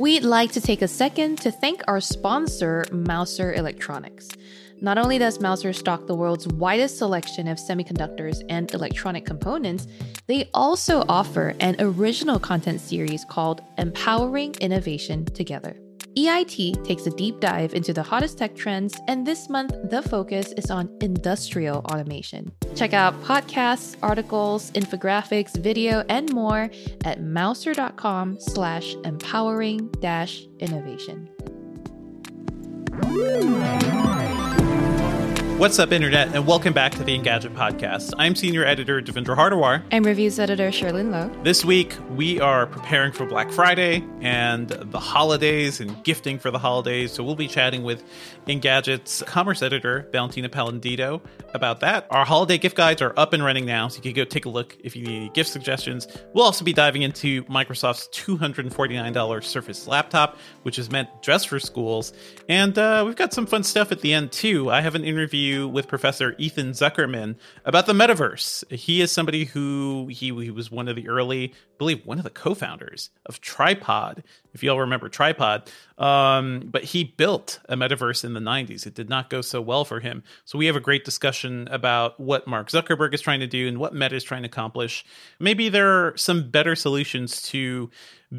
We'd like to take a second to thank our sponsor, Mouser Electronics. Not only does Mouser stock the world's widest selection of semiconductors and electronic components, they also offer an original content series called Empowering Innovation Together. EIT takes a deep dive into the hottest tech trends, and this month the focus is on industrial automation. Check out podcasts, articles, infographics, video, and more at mouser.com slash empowering dash innovation. What's up, Internet, and welcome back to the Engadget Podcast. I'm Senior Editor Devindra Hardawar. I'm Reviews Editor Cherlynn Low. This week, we are preparing for Black Friday and the holidays and gifting for the holidays. So we'll be chatting with Engadget's Commerce Editor, Valentina Palladino, about that. Our holiday gift guides are up and running now, so you can go take a look if you need any gift suggestions. We'll also be diving into Microsoft's $249 Surface laptop, which is meant just for schools. And uh, we've got some fun stuff at the end, too. I have an interview with Professor Ethan Zuckerman about the metaverse. He is somebody who he, he was one of the early, I believe, one of the co-founders of Tripod. If you all remember Tripod, um, but he built a metaverse in the '90s. It did not go so well for him. So we have a great discussion about what Mark Zuckerberg is trying to do and what Meta is trying to accomplish. Maybe there are some better solutions to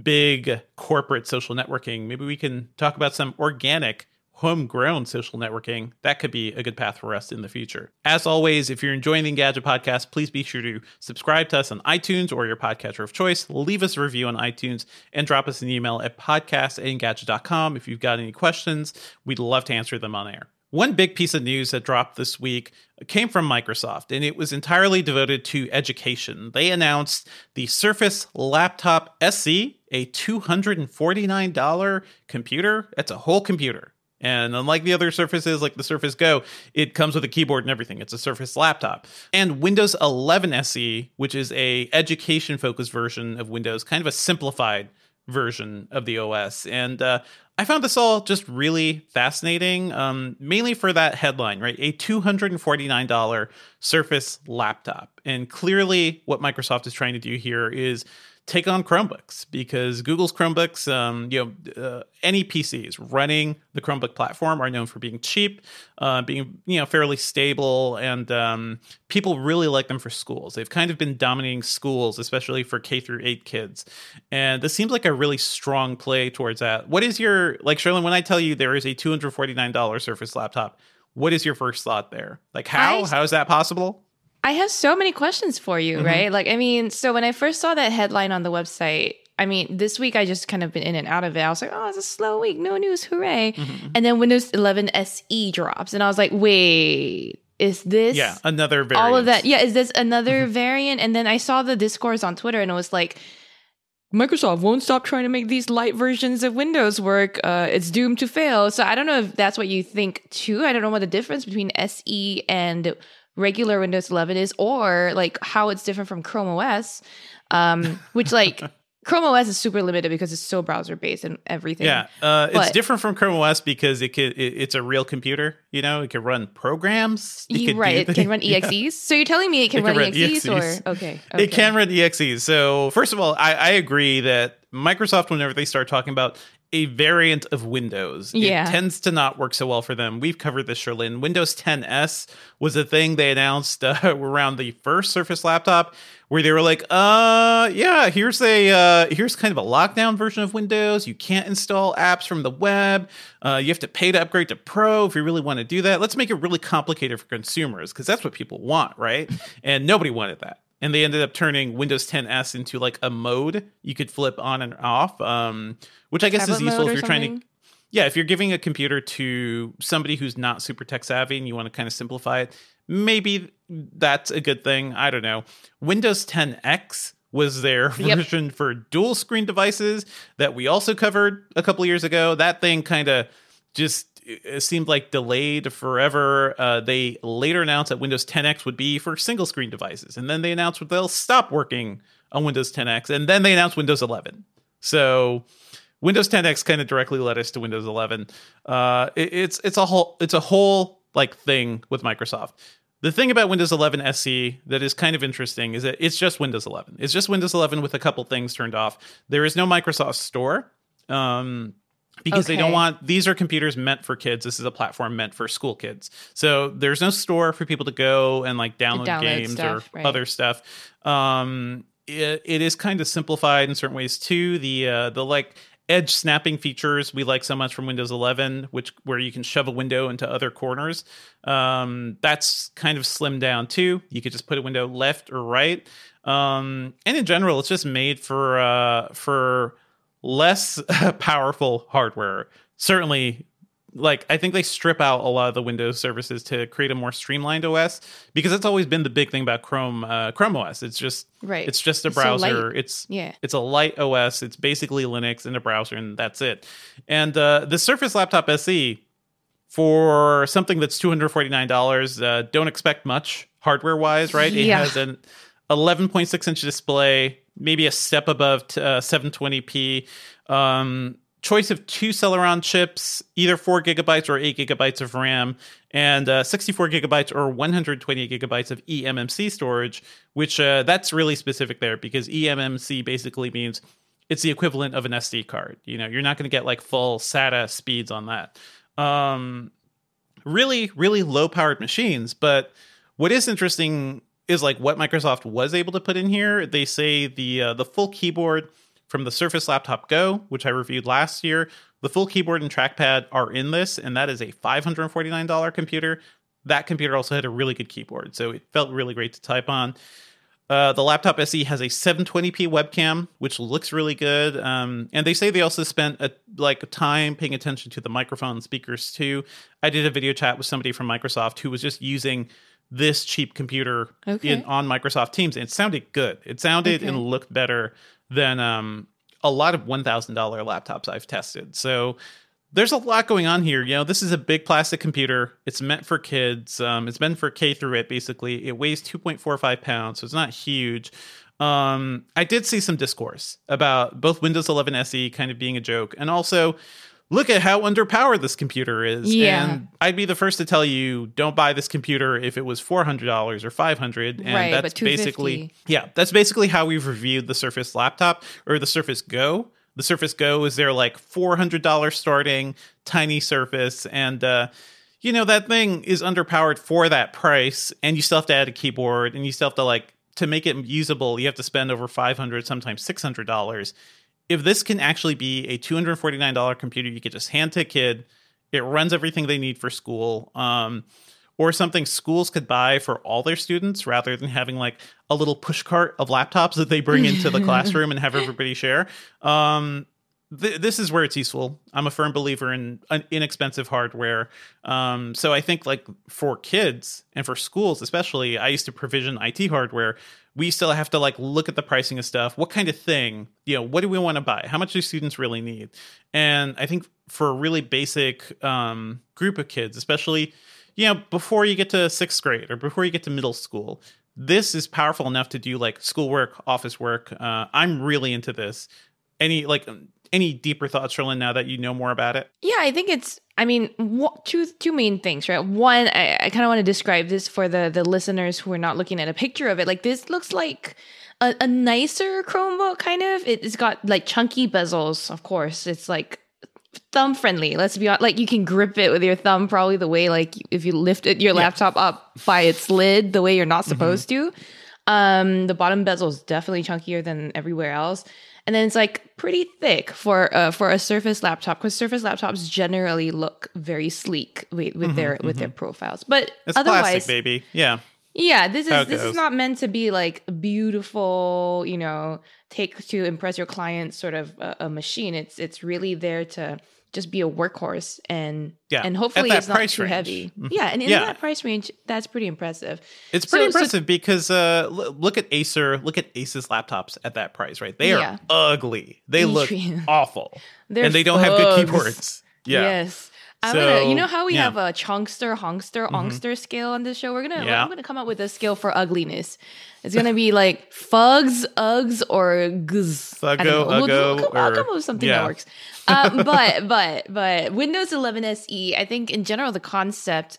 big corporate social networking. Maybe we can talk about some organic homegrown social networking, that could be a good path for us in the future. As always, if you're enjoying the Engadget podcast, please be sure to subscribe to us on iTunes or your podcatcher of choice. Leave us a review on iTunes and drop us an email at podcast at engadget.com if you've got any questions. We'd love to answer them on air. One big piece of news that dropped this week came from Microsoft, and it was entirely devoted to education. They announced the Surface Laptop SE, a $249 computer. That's a whole computer. And unlike the other Surfaces, like the Surface Go, it comes with a keyboard and everything. It's a Surface laptop. And Windows 11 SE, which is a education focused version of Windows, kind of a simplified version of the OS. And uh, I found this all just really fascinating, um, mainly for that headline, right? A $249 Surface laptop. And clearly, what Microsoft is trying to do here is take on Chromebooks because Google's Chromebooks, um, you know, uh, any PCs running the Chromebook platform are known for being cheap, uh, being you know fairly stable, and um, people really like them for schools. They've kind of been dominating schools, especially for K through eight kids, and this seems like a really strong play towards that. What is your like, Cherlynn? When I tell you there is a two hundred forty nine dollar Surface laptop, what is your first thought there? Like, how I- how is that possible? I have so many questions for you, Mm-hmm. right? Like, I mean, so when I first saw that headline on the website, I mean, this week I just kind of been in and out of it. I was like, oh, it's a slow week, no news, hooray. Mm-hmm. And then Windows 11 SE drops, and I was like, wait, is this Yeah, another variant. all of that? Yeah, is this another variant? And then I saw the discourse on Twitter, and it was like, Microsoft won't stop trying to make these light versions of Windows work. Uh, it's doomed to fail. So I don't know if that's what you think too. I don't know what the difference between SE and regular Windows 11 is, or like how it's different from Chrome OS, um, which like Chrome OS is super limited because it's so browser based and everything. Yeah, uh, it's But- different from Chrome OS because it could it, it's a real computer. You know, it can run programs. It right, it can run yeah. EXEs. So you're telling me it can, It run, can run EXEs, EXEs. or okay, okay. It can run EXEs. So first of all, I, I agree that Microsoft, whenever they start talking about a variant of Windows. Yeah. It tends to not work so well for them. We've covered this, Cherlynn. Windows 10S was a thing they announced uh, around the first Surface laptop where they were like, uh, yeah, here's a uh, here's kind of a lockdown version of Windows. You can't install apps from the web. Uh, you have to pay to upgrade to Pro if you really want to do that. Let's make it really complicated for consumers because that's what people want, right? and nobody wanted that and they ended up turning Windows 10s into like a mode you could flip on and off, um, which I guess Tablet is useful if you're trying to. Yeah, if you're giving a computer to somebody who's not super tech savvy and you want to kind of simplify it, maybe that's a good thing. I don't know. Windows 10X was their Yep. version for dual screen devices that we also covered a couple years ago. That thing kind of just it seemed like delayed forever. Uh, they later announced that Windows 10X would be for single screen devices, and then they announced that they'll stop working on Windows 10X, and then they announced Windows 11. So Windows 10X kind of directly led us to Windows 11. Uh, it- it's it's a whole it's a whole like thing with Microsoft. The thing about Windows 11 SE that is kind of interesting is that it's just Windows 11. It's just Windows 11 with a couple things turned off. There is no Microsoft Store. Um, because they don't want these are computers meant for kids. This is a platform meant for school kids. So there's no store for people to go and like download, download games stuff, or right. other stuff. Um, it, it is kind of simplified in certain ways too. The uh, the like edge snapping features we like so much from Windows 11, which where you can shove a window into other corners. Um, that's kind of slimmed down too. You could just put a window left or right. Um, and in general, it's just made for uh, for less powerful hardware. Certainly, like I think they strip out a lot of the Windows services to create a more streamlined OS because that's always been the big thing about Chrome uh, Chrome OS. It's just Right. It's just a It's browser. light. it's Yeah. It's a light OS. It's basically Linux in a browser, and that's it. And uh, the Surface Laptop SE for something that's two hundred forty nine dollars. Uh, don't expect much hardware wise, right? Yeah. It has an eleven point six inch display, maybe a step above t- uh, seven twenty p. Um, choice of two Celeron chips, either four gigabytes or eight gigabytes of RAM, and uh, sixty four gigabytes or one hundred twenty gigabytes of eMMC storage. Which uh, that's really specific there because eMMC basically means it's the equivalent of an SD card. You know, you're not going to get like full SATA speeds on that. Um, really, really low powered machines. But what is interesting is like what Microsoft was able to put in here. They say the uh, the full keyboard from the Surface Laptop Go, which I reviewed last year, the full keyboard and trackpad are in this, and that is a $549 computer. That computer also had a really good keyboard, so it felt really great to type on. Uh, the laptop SE has a 720p webcam, which looks really good. Um, and they say they also spent a, like time paying attention to the microphone speakers too. I did a video chat with somebody from Microsoft who was just using this cheap computer Okay. in on Microsoft Teams, and it sounded good. It sounded and looked better than um, a lot of one thousand dollar laptops I've tested. So there's a lot going on here. You know, this is a big plastic computer. It's meant for kids. Um, it's meant for K through it. Basically, it weighs 2.45 pounds, so it's not huge. Um, I did see some discourse about both Windows 11 SE kind of being a joke, and also look at how underpowered this computer is. Yeah. And I'd be the first to tell you, don't buy this computer if it was four hundred dollars or five hundred. And Right, that's but basically yeah, that's basically how we've reviewed the Surface laptop or the Surface Go. The Surface Go is their like four hundred dollars starting tiny Surface, and uh, you know that thing is underpowered for that price, and you still have to add a keyboard, and you still have to like to make it usable. You have to spend over five hundred, sometimes six hundred dollars. If this can actually be a two hundred forty nine dollar computer, you could just hand to a kid. It runs everything they need for school. Um, or something schools could buy for all their students rather than having like a little push cart of laptops that they bring into the classroom and have everybody share. Um, th- this is where it's useful. I'm a firm believer in inexpensive hardware. Um, so I think like for kids and for schools, especially, I used to provision IT hardware. We still have to like look at the pricing of stuff. What kind of thing, you know, what do we want to buy? How much do students really need? And I think for a really basic um, group of kids, especially, you know, before you get to sixth grade or before you get to middle school, this is powerful enough to do like schoolwork, office work. Uh, I'm really into this. Any like any deeper thoughts, Cherlynn, now that you know more about it? Yeah, I think it's. I mean, wha- two two main things, right? One, I, I kind of want to describe this for the the listeners who are not looking at a picture of it. Like this looks like a, a nicer Chromebook, kind of. It, it's got like chunky bezels, of course. It's like thumb friendly. Let's be honest. Like you can grip it with your thumb, probably the way like if you lift it, your laptop up by its lid, the way you're not supposed to. Um, the bottom bezel is definitely chunkier than everywhere else, and then it's like pretty thick for uh, for a Surface laptop because Surface laptops generally look very sleek with, with mm-hmm, their with their mm-hmm. profiles. But It's otherwise, plastic, baby. Yeah. yeah, this is this is not meant to be like beautiful, you know, take to impress your clients sort of a, a machine. It's it's really there to just be a workhorse and Yeah, and hopefully it's not too range. heavy. Mhm. Yeah, and in Yeah. that price range, that's pretty impressive. It's pretty So- so- impressive because uh, look at Acer, look at Asus laptops at that price, right? They Yeah. are ugly. They look awful, They're and they don't have good keyboards. Yeah, Yes. I'm gonna, you know how we yeah. Mm-hmm. have a chunkster, honkster, onkster scale on this show? We're gonna, Yeah. I'm gonna come up with a scale for ugliness. It's gonna be like fugs, uggs, or gz. I Thuggo, know. We'll- we'll come- I'll come up with something yeah. that works. Uh, but but but Windows 11 SE, I think in general the concept,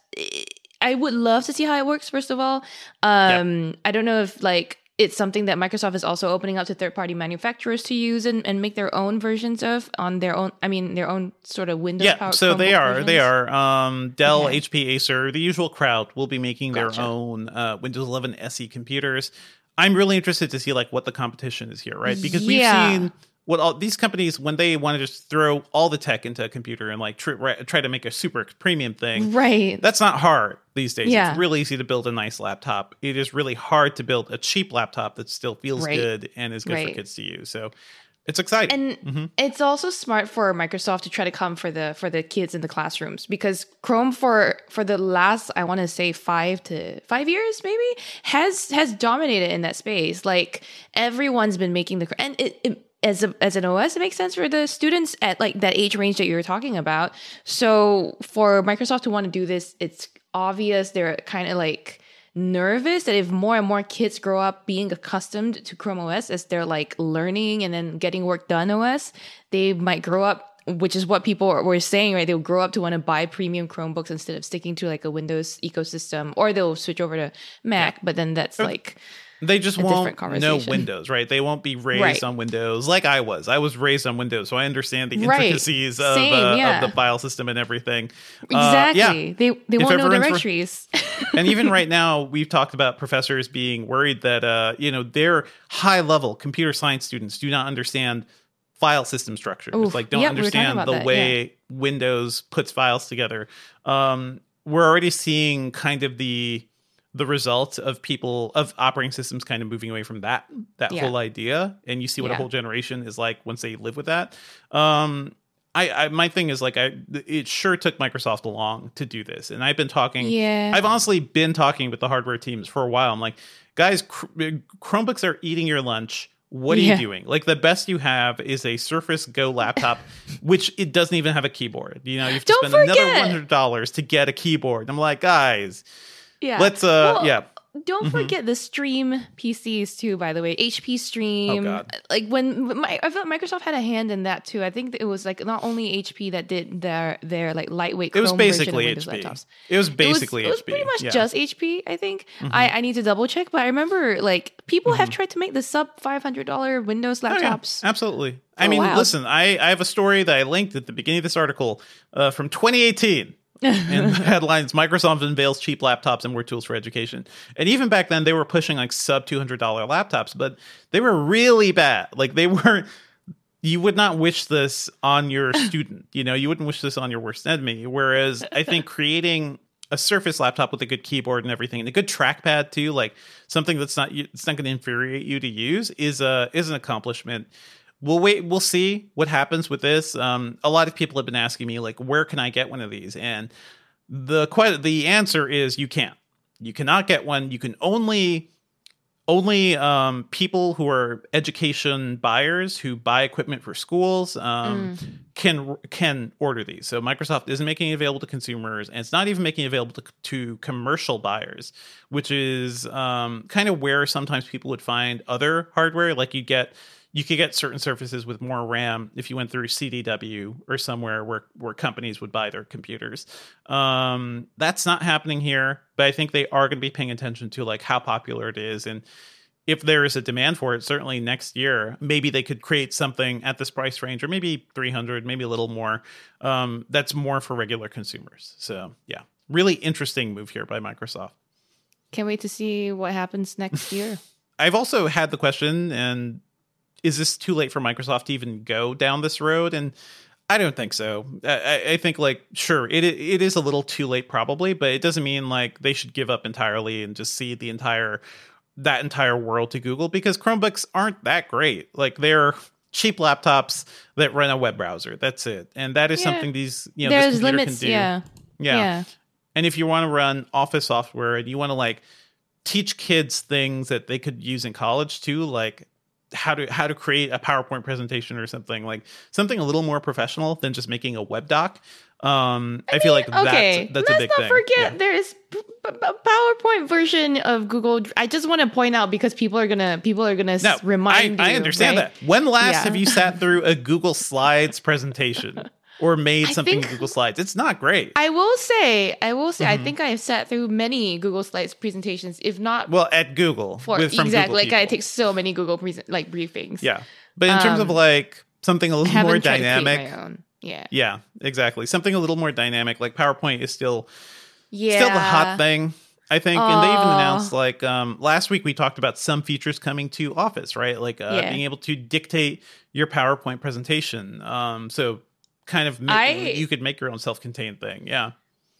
I would love to see how it works. First of all, um, I don't know if like it's something that Microsoft is also opening up to third party manufacturers to use and, and make their own versions of on their own. I mean, their own sort of Windows. yeah. powered So they are, they are. Um, Dell, Okay. HP, Acer, the usual crowd will be making Gotcha. their own uh, Windows 11 SE computers. I'm really interested to see like what the competition is here, right? Because we've seen what all these companies when they want to just throw all the tech into a computer and like tr- try to make a super premium thing. Right. That's not hard these days. Yeah. It's really easy to build a nice laptop. It is really hard to build a cheap laptop that still feels Right. good and is good for kids to use. So it's exciting. and Mm-hmm. it's also smart for Microsoft to try to come for the for the kids in the classrooms because Chrome for for the last I want to say 5 to 5 years maybe has has dominated in that space like everyone's been making the and it, it as a, as an OS, it makes sense for the students at like that age range that you were talking about. So for Microsoft to want to do this, it's obvious they're kind of like nervous that if more and more kids grow up being accustomed to Chrome OS as they're like learning and then getting work done OS, they might grow up which is what people were saying, right? They'll grow up to want to buy premium Chromebooks instead of sticking to like a Windows ecosystem, or they'll switch over to Mac. But then that's like, They just won't know. Windows, right? They won't be raised Right. on Windows like I was. I was raised on Windows, so I understand the Right. intricacies of, Same, uh, yeah. of the file system and everything. Uh, exactly. yeah. They they If won't know directories. and even right now, we've talked about professors being worried that uh, you know their high level computer science students do not understand file system structures, Oof. like don't Yep, we were talking understand the that, way Windows puts files together. Um, we're already seeing kind of the the result of people of operating systems kind of moving away from that that Yeah. whole idea. And you see what a whole generation is like once they live with that. Um I, I my thing is like I it sure took Microsoft long to do this. And I've been talking Yeah. I've honestly been talking with the hardware teams for a while. I'm like guys Chr- Chromebooks are eating your lunch. What are Yeah. you doing? Like the best you have is a Surface Go laptop which it doesn't even have a keyboard. You know you have to Don't spend another $100 to get a keyboard. I'm like guys yeah. let's uh Well, yeah Don't forget the Stream PCs too. By the way, HP Stream. Oh, God. Like when my, I felt Microsoft had a hand in that too. I think it was like not only HP that did their their like lightweight. it was Chrome basically HP laptops. it was It was- basically it was, pretty much yeah. Mm-hmm. just HP. I think I, I need to double check, but I remember like people have tried to make the sub five hundred dollar Windows Oh, yeah. laptops. Absolutely. I mean, listen, I, I have a story that I linked at the beginning of this article uh, from 2018. And the headlines Microsoft unveils cheap laptops and more tools for education. And even back then, they were pushing like sub $200 laptops, but they were really bad. Like they were. You would not wish this on your student. You know, you wouldn't wish this on your worst enemy. Whereas I think creating a Surface laptop with a good keyboard and everything, and a good trackpad too, like something that's not it's not going to infuriate you to use, is a is an accomplishment. We'll wait. We'll see what happens with this. Um, a lot of people have been asking me like, where can I get one of these? And the the answer is you can't. You cannot get one. You can only only um, people who are education buyers who buy equipment for schools um, can can order these. So Microsoft isn't making it available to consumers, and it's not even making it available to, to commercial buyers, which is um, kind of where sometimes people would find other hardware. Like you get you could get certain surfaces with more RAM if you went through CDW or somewhere where where companies would buy their computers. Um, that's not happening here, but I think they are going to be paying attention to like how popular it is and if there is a demand for it, certainly next year, maybe they could create something at this price range, or maybe 300, maybe a little more. Um, that's more for regular consumers. So yeah, really interesting move here by Microsoft. Can't wait to see what happens next year. I've also had the question, and is this too late for Microsoft to even go down this road? And I don't think so. I, I, think like sure, it it is a little too late probably, but it doesn't mean like they should give up entirely and just see the entire that entire world to Google because Chromebooks aren't that great. Like they're cheap laptops that run a web browser. That's it. And that is Yeah. something these you know There's this computer limits, can do. yeah. yeah. Yeah. And if you want to run office software and you want to like teach kids things that they could use in college too, like how to how to create a PowerPoint presentation or something like something a little more professional than just making a web doc. Um, I, feel like okay, that's that's a let's big not thing. forget Yeah. there is p- p- a PowerPoint version of Google. I just want to point out because people are gonna people are gonna s- No, remind I, you. I understand right? that. When last Yeah. have you sat through a Google Slides presentation or made I something in think- Google Slides? It's not great. I will say, I will say, Mm-hmm. I think I have sat through many Google Slides presentations, if not well, at Google, for with, from exactly. Google Like I take so many Google present like briefings. yeah, but in terms of Um, like something a little more dynamic. Yeah, yeah, exactly, something a little more dynamic. Like PowerPoint is still yeah. still the hot thing. I think, and they even announced like um, last week we talked about some features coming to Office, right? Like uh, Yeah. being able to dictate your PowerPoint presentation. Um, so kind of make, I- you could make your own self-contained thing. Yeah.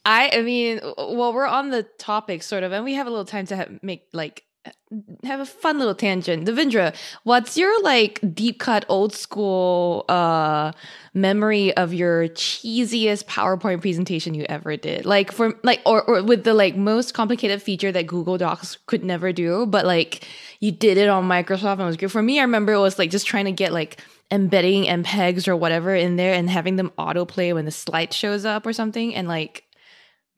I, I mean, well, we're on the topic sort of, and we have a little time to have, make like have a fun little tangent. Devindra, what's your like deep cut old school uh memory of your cheesiest PowerPoint presentation you ever did? Like for like or, or with the like most complicated feature that Google Docs could never do, but like you did it on Microsoft and it was good. For me, I remember it was like just trying to get like embedding MPEGs or whatever in there and having them autoplay when the slide shows up or something and like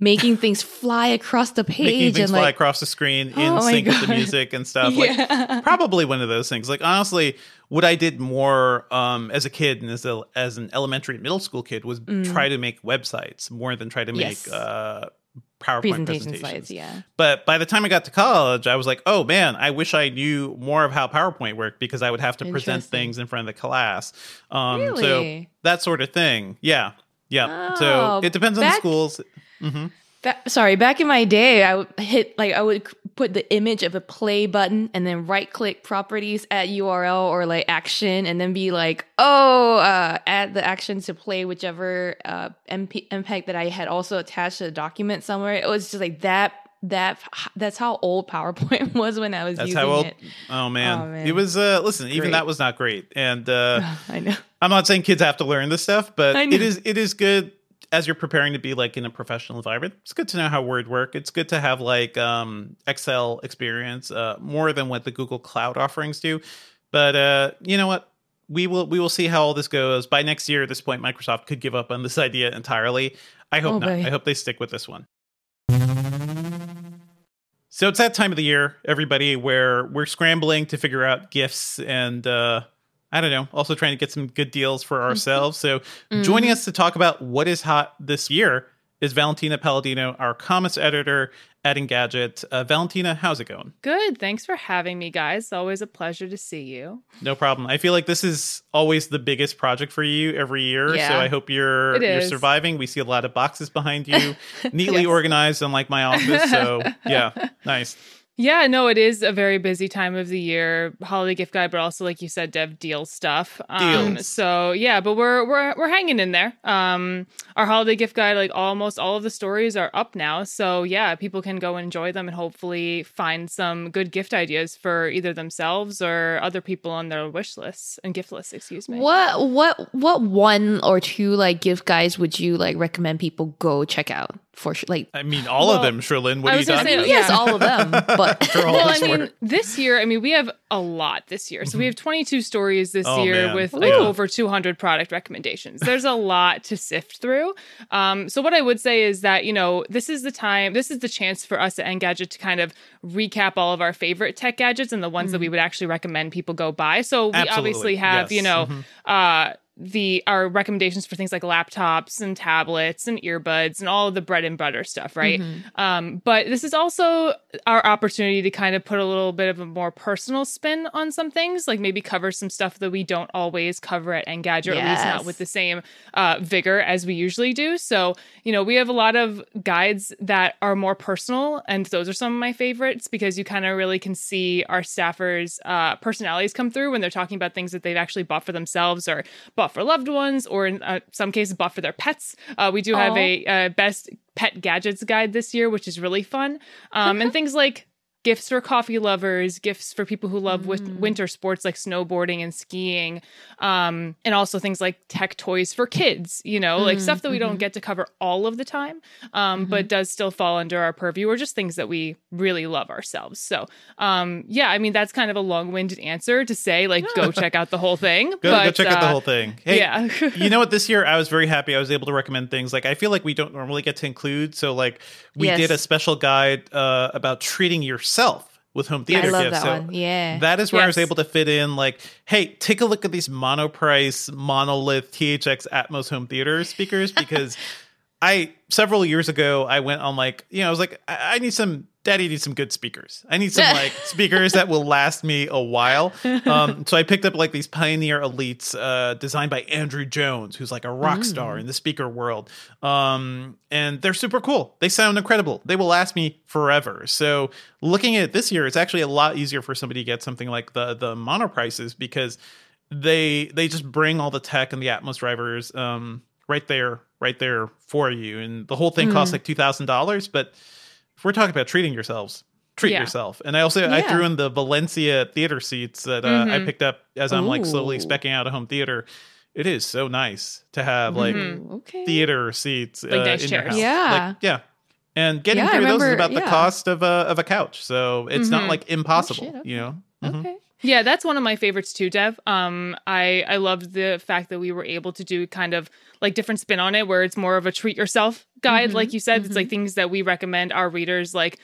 making things fly across the Making page things and fly like across the screen in Oh my sync with the music and stuff. Like Yeah. probably one of those things. Like honestly, what I did more um, as a kid and as a, as an elementary and middle school kid was try to make websites more than try to make Mm. Yes. uh, PowerPoint presentation presentations. slides, yeah. But by the time I got to college, I was like, oh man, I wish I knew more of how PowerPoint worked because I would have to present things in front of the class. Um, So that sort of thing. Yeah. Yeah. Oh, so it depends on the schools. hmm Ba- sorry, back in my day, I would hit like I would put the image of a play button and then right click properties at URL or like action and then be like, oh, uh, add the action to play whichever uh, MP- MPEG that I had also attached to the document somewhere. It was just like that. That that's how old PowerPoint was when I was That's using how old. it. Oh man. Oh, man. it was. Uh, listen, even that was not great. And uh, I know. I'm not saying kids have to learn this stuff, but it is it is good as you're preparing to be like in a professional environment. It's good to know how Word work. It's good to have like um, Excel experience uh, more than what the Google Cloud offerings do. But uh, you know what? We will we will see how all this goes. By next year, at this point, Microsoft could give up on this idea entirely. I hope Oh, not. boy. I hope they stick with this one. So it's that time of the year, everybody, where we're scrambling to figure out gifts and uh, I don't know, also trying to get some good deals for ourselves. So joining us to talk about what is hot this year is Valentina Palladino, our comics editor at Engadget. Uh, Valentina, how's it going? Good. Thanks for having me, guys. Always a pleasure to see you. No problem. I feel like this is always the biggest project for you every year. So I hope you're you're surviving. We see a lot of boxes behind you, neatly Yes. organized, unlike my office. So yeah, nice. Yeah, no, it is a very busy time of the year, holiday gift guide, but also, like you said, Dev deal stuff. Um, Deals. So yeah, but we're we're we're hanging in there. Um, our holiday gift guide, like almost all of the stories are up now. So yeah, people can go enjoy them and hopefully find some good gift ideas for either themselves or other people on their wish lists and gift lists. Excuse me. What what what one or two like gift guides would you like recommend people go check out for sure? Like I mean, all of Well, them, Cherlynn. What I are you was talking say, about? yes, all of them, but For all well, I mean, work. this year, I mean, we have a lot this year. So we have 22 stories this Oh, year man. with like Ooh. over 200 product recommendations. There's a lot to sift through. Um, so what I would say is that, you know, this is the time, this is the chance for us at Engadget to kind of recap all of our favorite tech gadgets and the ones that we would actually recommend people go buy. So we Absolutely. obviously have, Yes. Mm-hmm. you know, uh, the our recommendations for things like laptops and tablets and earbuds and all of the bread and butter stuff, right? Mm-hmm. Um, but this is also our opportunity to kind of put a little bit of a more personal spin on some things, like maybe cover some stuff that we don't always cover at Engadget, or at least not with the same uh, vigor as we usually do. So, you know, we have a lot of guides that are more personal, and those are some of my favorites because you kind of really can see our staffers' uh, personalities come through when they're talking about things that they've actually bought for themselves or bought for loved ones, or in uh, some cases, bought for their pets. Uh, we do have Aw. a uh, best pet gadgets guide this year, which is really fun. Um, and things like gifts for coffee lovers, gifts for people who love with winter sports like snowboarding and skiing, um, and also things like tech toys for kids, you know, like stuff that we don't get to cover all of the time, um, but does still fall under our purview or just things that we really love ourselves. So, um, yeah, I mean, that's kind of a long winded answer to say, like, go check out the whole thing. Go, go but, check out the uh, whole thing. Hey, yeah. you know what? This year I was very happy. I was able to recommend things like I feel like we don't normally get to include. So like we Yes. did a special guide uh, about treating yourself with home theater I love gifts. that so one. Yeah. that is where I was able to fit in like, hey, take a look at these monoprice monolith THX Atmos home theater speakers because I several years ago I went on like you know I was like I, I need some daddy needs some good speakers. I need some like speakers that will last me a while. Um, so I picked up like these Pioneer Elites uh, designed by Andrew Jones who's like a rock star in the speaker world. Um, and they're super cool. They sound incredible. They will last me forever. So looking at it this year it's actually a lot easier for somebody to get something like the the mono prices because they they just bring all the tech and the Atmos drivers um, right there, right there for you, and the whole thing costs like two thousand dollars. But if we're talking about treating yourselves, treat Yeah. yourself. And I also I threw in the Valencia theater seats that uh, I picked up as I'm like slowly specking out a home theater. It is so nice to have like okay. theater seats uh, nice in your chairs. house. Yeah. Like, yeah. And getting Yeah, I through those is remember- about the cost of a of a couch, so it's not like impossible. shit, okay. You know. Okay. Yeah, that's one of my favorites too, Dev. Um, I I loved the fact that we were able to do kind of like different spin on it, where it's more of a treat yourself guide, Mm-hmm. like you said. It's like things that we recommend our readers like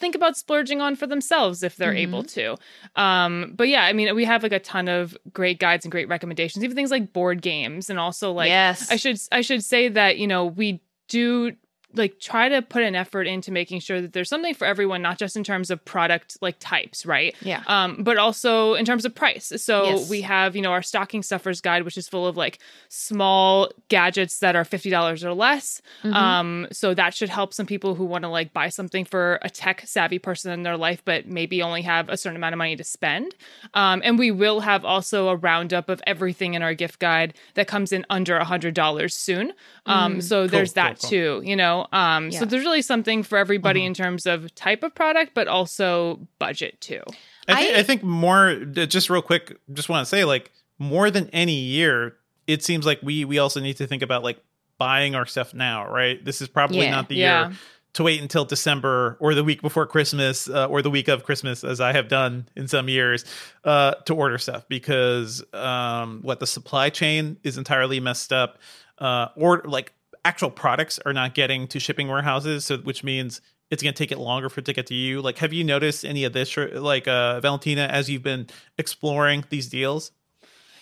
think about splurging on for themselves if they're able Mm-hmm. to. Um, but yeah, I mean, we have like a ton of great guides and great recommendations, even things like board games, and also like Yes. I should I should say that you know we do like try to put an effort into making sure that there's something for everyone not just in terms of product like types right Yeah. um but also in terms of price so Yes. we have you know our stocking stuffers guide which is full of like small gadgets that are $50 or less Mm-hmm. um so that should help some people who want to like buy something for a tech savvy person in their life but maybe only have a certain amount of money to spend um and we will have also a roundup of everything in our gift guide that comes in under a hundred dollars soon um so there's cool, that cool. too you know um so there's really something for everybody in terms of type of product but also budget too I, think, I- I think more just real quick just want to say like more than any year it seems like we we also need to think about like buying our stuff now right this is probably Yeah. not the Yeah. year to wait until december or the week before christmas uh, or the week of christmas as i have done in some years uh, to order stuff because um, what the supply chain is entirely messed up uh, or like actual products are not getting to shipping warehouses so which means it's going to take it longer for it to get to you. Like have you noticed any of this like uh valentina as you've been exploring these deals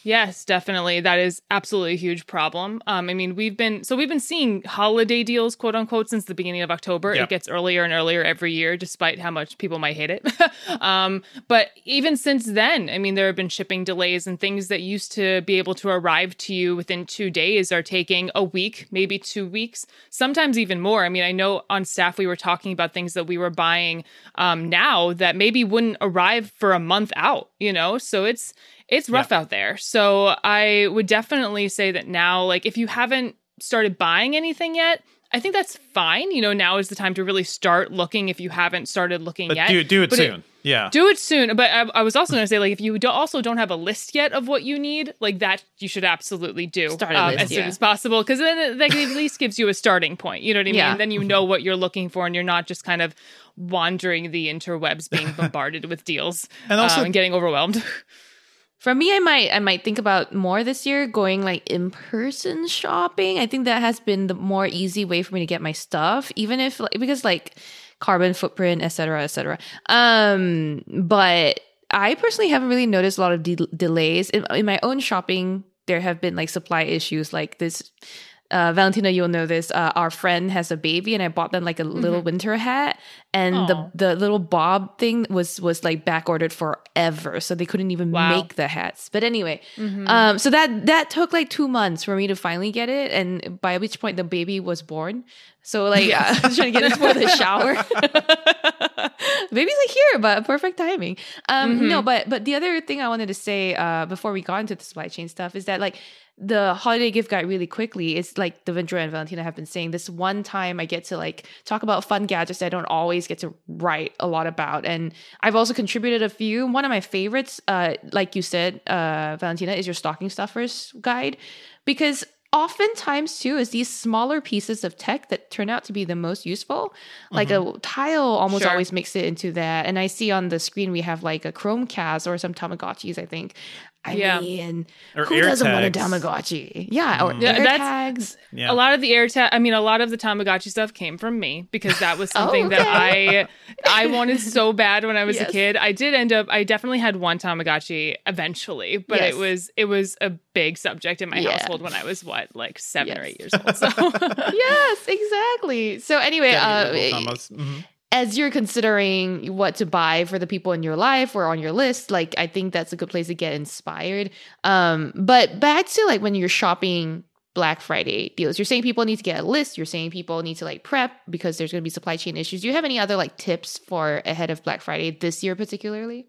Yes, definitely. That is absolutely a huge problem. Um, I mean, we've been so we've been seeing holiday deals, quote unquote, since the beginning of October. Yeah. It gets earlier and earlier every year, despite how much people might hate it. um, but even since then, I mean, there have been shipping delays and things that used to be able to arrive to you within two days are taking a week, maybe two weeks, sometimes even more. I mean, I know on staff we were talking about things that we were buying um, now that maybe wouldn't arrive for a month out. You know, so it's it's rough out there. So I would definitely say that now, like if you haven't started buying anything yet, I think that's fine. You know, now is the time to really start looking if you haven't started looking but yet. do, do it But soon yeah do it soon. But I, I was also going to say, like, if you do also don't have a list yet of what you need, like that, you should absolutely do Start um, list, as soon as possible, because then it, that at least gives you a starting point. You know what I mean? Yeah. Then you know what you're looking for, and you're not just kind of wandering the interwebs, being bombarded with deals And also- um, and getting overwhelmed. For me, I might I might think about more this year going like in person shopping. I think that has been the more easy way for me to get my stuff, even if like, because like carbon footprint, etc., etc. Um, but I personally haven't really noticed a lot of de- delays in, in my own shopping. there have been like supply issues like this uh, Valentina, you'll know this. Uh, our friend has a baby, and I bought them like a little Mm-hmm. winter hat, and the the little bob thing was was like back ordered forever, so they couldn't even Wow. make the hats. But anyway, Mm-hmm. um, so that that took like two months for me to finally get it, and by which point the baby was born. So like I was trying to get it for the shower. Baby's like here, but perfect timing. Um, Mm-hmm. No, but but the other thing I wanted to say uh, before we got into the supply chain stuff is that like the holiday gift guide really quickly is like Devindra and Valentina have been saying this one time I get to like talk about fun gadgets that I don't always get to write a lot about and I've also contributed a few one of my favorites uh like you said uh Valentina is your stocking stuffers guide because oftentimes too is these smaller pieces of tech that turn out to be the most useful. Like a mm-hmm. tile almost Sure. always makes it into that. And i see on the screen we have like a chromecast or some tamagotchis i think i Yeah. mean Or who doesn't want a tamagotchi yeah or Yeah, air that's- tags Yeah. A lot of the air tag, I mean, a lot of the Tamagotchi stuff came from me because that was Oh, something that. I I wanted so bad when I was Yes. a kid. I did end up, I definitely had one Tamagotchi eventually, but Yes. it was it was a big subject in my Yeah. household when I was what like seven or eight years old. So yes exactly so anyway uh, Little Thomas. Mhm. As you're considering what to buy for the people in your life or on your list, like I think that's a good place to get inspired. Um, but back to like when you're shopping Black Friday deals, you're saying people need to get a list. You're saying people need to like prep because there's going to be supply chain issues. Do you have any other like tips for ahead of Black Friday this year, particularly?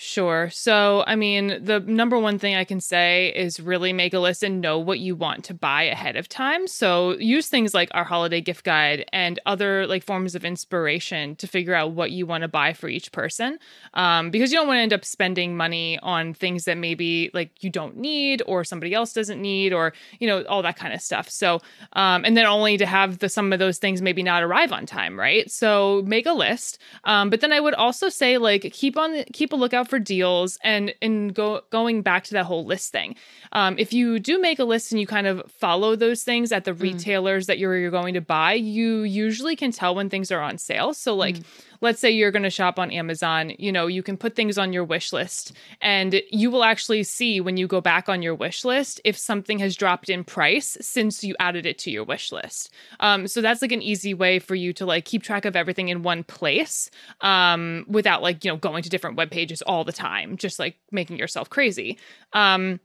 Sure. So, I mean, the number one thing I can say is really make a list and know what you want to buy ahead of time. So, use things like our holiday gift guide and other like forms of inspiration to figure out what you want to buy for each person. Um, because you don't want to end up spending money on things that maybe like you don't need or somebody else doesn't need or, you know, all that kind of stuff. So, um, and then only to have the some of those things maybe not arrive on time, right? So, make a list. Um, but then I would also say like keep on keep a lookout for deals and and go going back to that whole list thing. Um, if you do make a list and you kind of follow those things at the retailers that you're you're going to buy, you usually can tell when things are on sale. So like let's say you're going to shop on Amazon, you know, you can put things on your wish list and you will actually see when you go back on your wish list if something has dropped in price since you added it to your wish list. Um, so that's like an easy way for you to like keep track of everything in one place um, without like, you know, going to different web pages all the time, just like making yourself crazy. Um,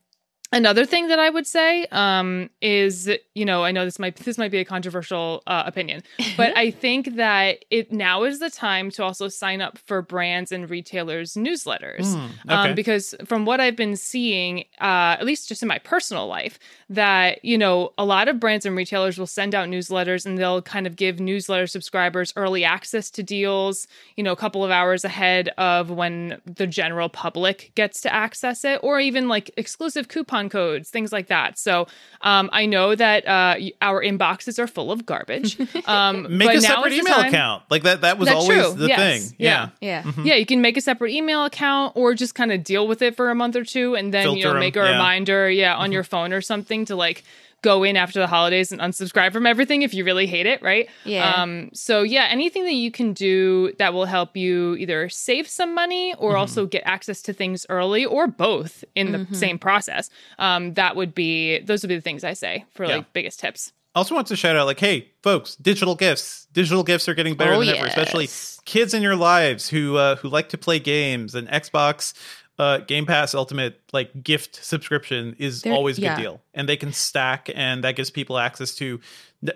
Another thing that I would say um, is, you know, I know this might this might be a controversial uh, opinion, but I think that it now is the time to also sign up for brands and retailers newsletters, Mm, okay. um, because from what I've been seeing, uh, at least just in my personal life, that you know a lot of brands and retailers will send out newsletters and they'll kind of give newsletter subscribers early access to deals, you know, a couple of hours ahead of when the general public gets to access it, or even like exclusive coupon codes, things like that. So um, I know that uh, our inboxes are full of garbage. Um, Make but a now separate email time- account. Like that. That was That's always true. the Yes. thing. Yeah. Yeah. Yeah. Yeah, you can make a separate email account or just kind of deal with it for a month or two and then, you know make a yeah. reminder, yeah, on your phone or something to like go in after the holidays and unsubscribe from everything if you really hate it, right? Yeah. Um so yeah, anything that you can do that will help you either save some money or also get access to things early or both in the same process. Um that would be those would be the things I say for Yeah. like biggest tips. I also want to shout out like hey folks digital gifts digital gifts are getting better Oh, than ever especially kids in your lives who uh, who like to play games and xbox uh, game pass ultimate like gift subscription is There- always a good deal. And they can stack and that gives people access to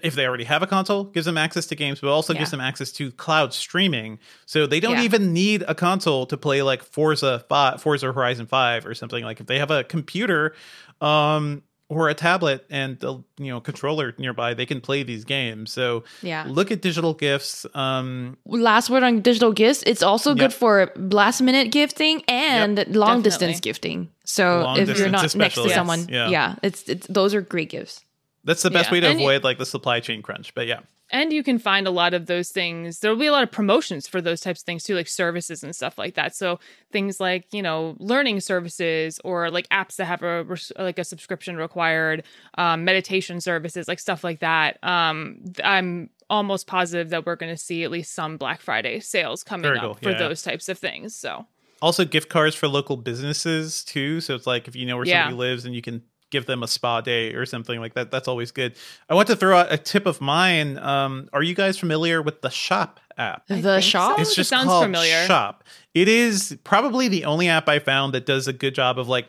if they already have a console gives them access to games but also gives them access to cloud streaming. So they don't Yeah. even need a console to play like forza 5 forza horizon 5 or something. Like if they have a computer um or a tablet and a you know controller nearby they can play these games so Yeah. look at digital gifts um last word on digital gifts it's also Yep. good for last minute gifting and long distance gifting so Long if you're distance not next to especially. someone Yes. Yeah. yeah it's, it's those are great gifts that's the best Yeah. way to And y- avoid like the supply chain crunch but yeah and you can find a lot of those things. There'll be a lot of promotions for those types of things too like services and stuff like that. So things like you know learning services or like apps that have a like a subscription required um, meditation services like stuff like that. Um, i'm almost positive that we're going to see at least some black friday sales coming Very up cool, for yeah. those types of things so. Also gift cards for local businesses too. So it's like if you know where Yeah. somebody lives and you can give them a spa day or something like that. That's always good. I want to throw out a tip of mine. Um, are you guys familiar with the Shop app? the shop? so. It's it just sounds called familiar. Shop. It is probably the only app I found that does a good job of like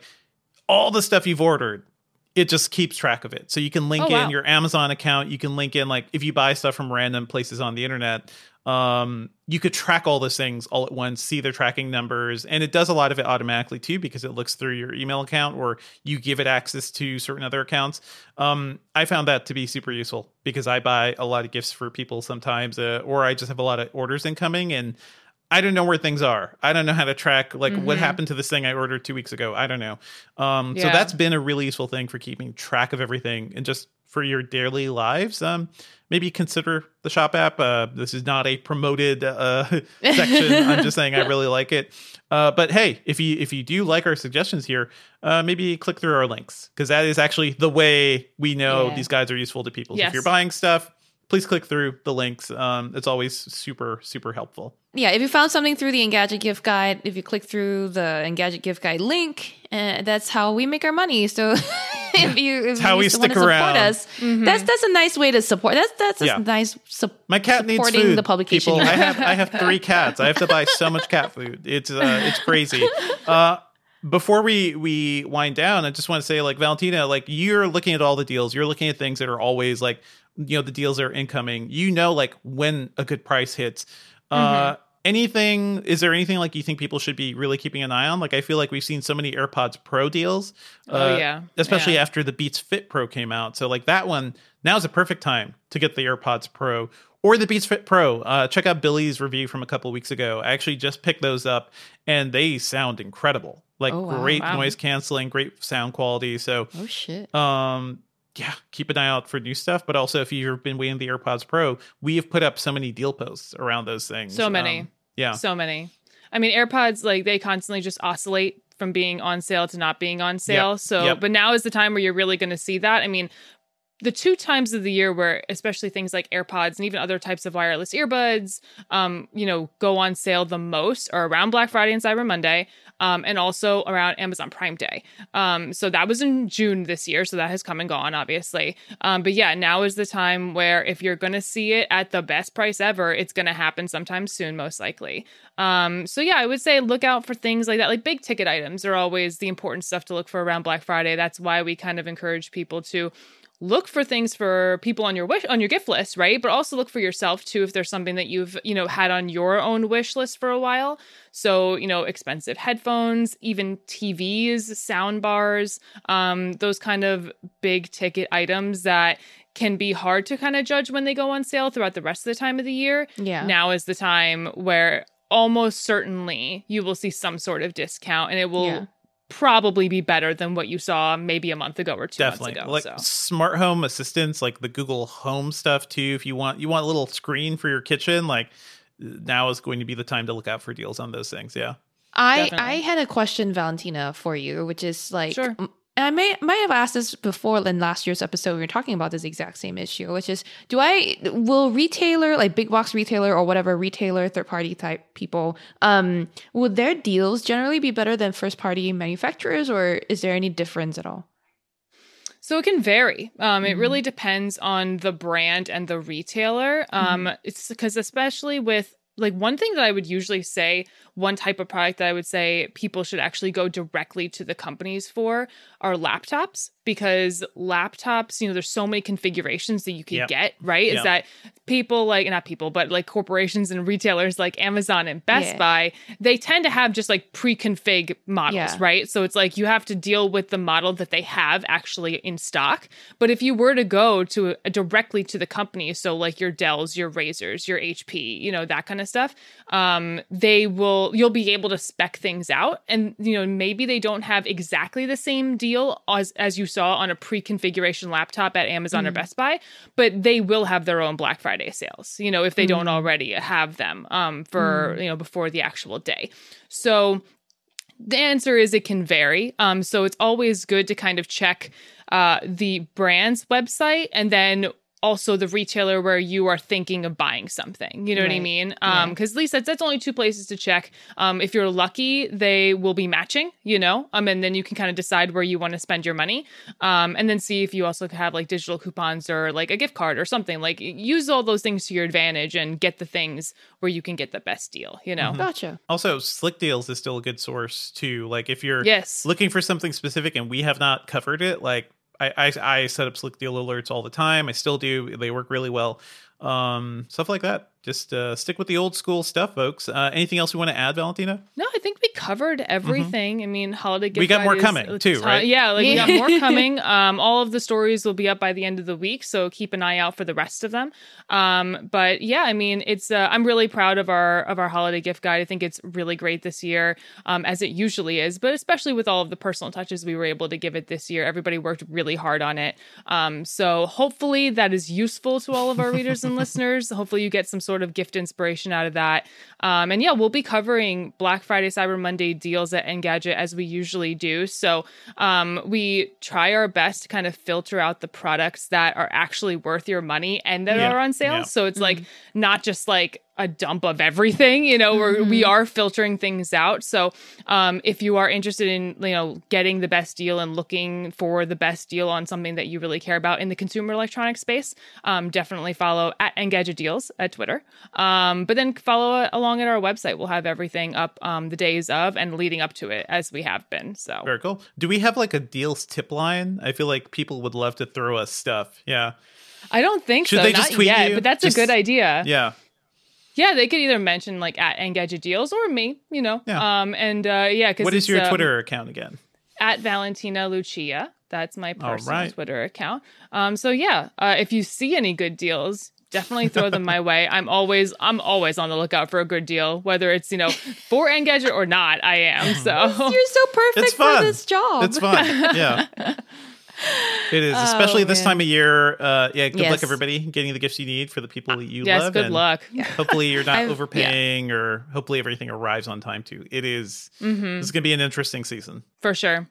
all the stuff you've ordered. It just keeps track of it. So you can link Oh, in wow. your Amazon account. You can link in like if you buy stuff from random places on the internet. Um, you could track all those things all at once, see their tracking numbers, and it does a lot of it automatically too because it looks through your email account or you give it access to certain other accounts. Um, I found that to be super useful because I buy a lot of gifts for people sometimes, uh, or I just have a lot of orders incoming and I don't know where things are. I don't know how to track like what happened to this thing I ordered two weeks ago. I don't know. Um, So that's been a really useful thing for keeping track of everything and just for your daily lives. Um, maybe consider the shop app. Uh, this is not a promoted uh, section. I'm just saying I really like it. Uh, but hey, if you if you do like our suggestions here, uh, maybe click through our links because that is actually the way we know Yeah. these guides are useful to people. So Yes. if you're buying stuff, please click through the links. Um, it's always super super helpful. Yeah, if you found something through the Engadget gift guide, if you click through the Engadget gift guide link, uh, that's how we make our money. So if you if how you we stick support around. us, that's that's a nice way to support. That's that's a nice su- My cat needs supporting food. the publication. People. I have I have three cats. I have to buy so much cat food. It's uh, it's crazy. Uh, before we we wind down, I just want to say, like Valentina, like you're looking at all the deals. You're looking at things that are always like, you know, the deals that are incoming. You know, like when a good price hits. Uh, anything? Is there anything like you think people should be really keeping an eye on? Like I feel like we've seen so many AirPods Pro deals. Oh, uh, yeah. especially Yeah. after the Beats Fit Pro came out. So like that one, now is a perfect time to get the AirPods Pro or the Beats Fit Pro. Uh, check out Billy's review from a couple weeks ago. I actually just picked those up, and they sound incredible. Like Oh, wow. great Wow. noise canceling, great sound quality. So oh shit. um yeah keep an eye out for new stuff but also if you've been waiting the airpods pro we have put up so many deal posts around those things So many. Um, yeah So many. I mean, AirPods, like, they constantly just oscillate from being on sale to not being on sale. Yep. So, Yep. but now is the time where you're really going to see that. I mean, the two times of the year where especially things like AirPods and even other types of wireless earbuds, um, you know, go on sale the most are around Black Friday and Cyber Monday, um, and also around Amazon Prime Day. Um, so that was in June this year, so that has come and gone, obviously. Um, but yeah, now is the time where if you're going to see it at the best price ever, it's going to happen sometime soon, most likely. Um, so yeah, I would say look out for things like that. Like big ticket items are always the important stuff to look for around Black Friday. That's why we kind of encourage people to look for things for people on your wish on your gift list right but also look for yourself too if there's something that you've you know had on your own wish list for a while so you know expensive headphones even tvs sound bars um those kind of big ticket items that can be hard to kind of judge when they go on sale throughout the rest of the time of the year Yeah. now is the time where almost certainly you will see some sort of discount and it will Yeah. Probably be better than what you saw maybe a month ago or two definitely months ago like so. smart home assistants like the google home stuff too if you want you want a little screen for your kitchen like now is going to be the time to look out for deals on those things yeah I Definitely. I had a question, Valentina, for you, which is like, Sure. m- and I may might have asked this before in last year's episode. We were talking about this exact same issue, which is, do I will retailer like big box retailer or whatever retailer third party type people, um, would their deals generally be better than first party manufacturers, or is there any difference at all? So it can vary. Um, It Mm-hmm. really depends on the brand and the retailer. Um, Mm-hmm. It's because especially with like one thing that I would usually say, one type of product that I would say people should actually go directly to the companies for are laptops because laptops, you know, there's so many configurations that you can Yep. get, right? Yep. Is that people like not people, but like corporations and retailers like Amazon and Best Yeah. Buy, they tend to have just like pre-config models, Yeah. right? So it's like you have to deal with the model that they have actually in stock. But if you were to go to directly to the company, so like your Dells, your Razers, your HP, you know, that kind of stuff, um, they will you'll be able to spec things out. And you know, maybe they don't have exactly the same deal as as you saw on a pre-configuration laptop at Amazon or Best Buy, but they will have their own Black Friday sales, you know, if they don't already have them um for you know before the actual day. So the answer is it can vary. Um, so it's always good to kind of check uh, the brand's website and then also the retailer where you are thinking of buying something. You know what I Right. mean? Um, because at least that's that's only two places to check. Um, if you're lucky, they will be matching. You know, um, and then you can kind of decide where you want to spend your money. Um, and then see if you also have like digital coupons or like a gift card or something. Like use all those things to your advantage and get the things where you can get the best deal. You know? Gotcha. Also, Slickdeals is still a good source too. Like if you're Yes. looking for something specific and we have not covered it, like I, I I set up Slick Deal alerts all the time. I still do. They work really well. Um, stuff like that. Just uh, stick with the old school stuff, folks. Uh, anything else you want to add, Valentina? No, I think we covered everything. I mean, holiday gift. Mm-hmm. We got more is coming, too, right? Yeah, like we got more coming. Um, all of the stories will be up by the end of the week, so keep an eye out for the rest of them. Um, but yeah, I mean, it's uh, I'm really proud of our of our holiday gift guide. I think it's really great this year, um, as it usually is, but especially with all of the personal touches we were able to give it this year. Everybody worked really hard on it. Um, so hopefully that is useful to all of our readers and listeners. Hopefully you get some sort of gift inspiration out of that. Um, and yeah, we'll be covering Black Friday, Cyber Monday deals at Engadget as we usually do. So um, we try our best to kind of filter out the products that are actually worth your money and that Yeah, are on sale. yeah. So it's like not just like a dump of everything, you know, where we are filtering things out. So um, if you are interested in, you know, getting the best deal and looking for the best deal on something that you really care about in the consumer electronics space, um, definitely follow at Engadget Deals at Twitter. Um, but then follow along at our website. We'll have everything up um, the days of and leading up to it as we have been. So Very cool. Do we have like a deals tip line? I feel like people would love to throw us stuff. Yeah. I don't think Should so, they just not tweet yet, you? but that's Just- a good idea. Yeah. Yeah, they could either mention like at Engadget Deals or me, you know. Yeah. Um, and uh, yeah, because What is your Twitter account again? at Valentina Lucia. That's my personal right. Twitter account. Um, so yeah, uh, if you see any good deals, definitely throw them my way. I'm always I'm always on the lookout for a good deal, whether it's you know for Engadget or not. I am so. You're so perfect It's fun. for this job. It's fun. Yeah. It is, especially this man. time of year. Uh, yeah, good luck, everybody, getting the gifts you need for the people that you yes, love. good and luck. Hopefully, you're not I've- overpaying, or hopefully everything arrives on time too. It is- Mm-hmm. This is going to be an interesting season. For sure.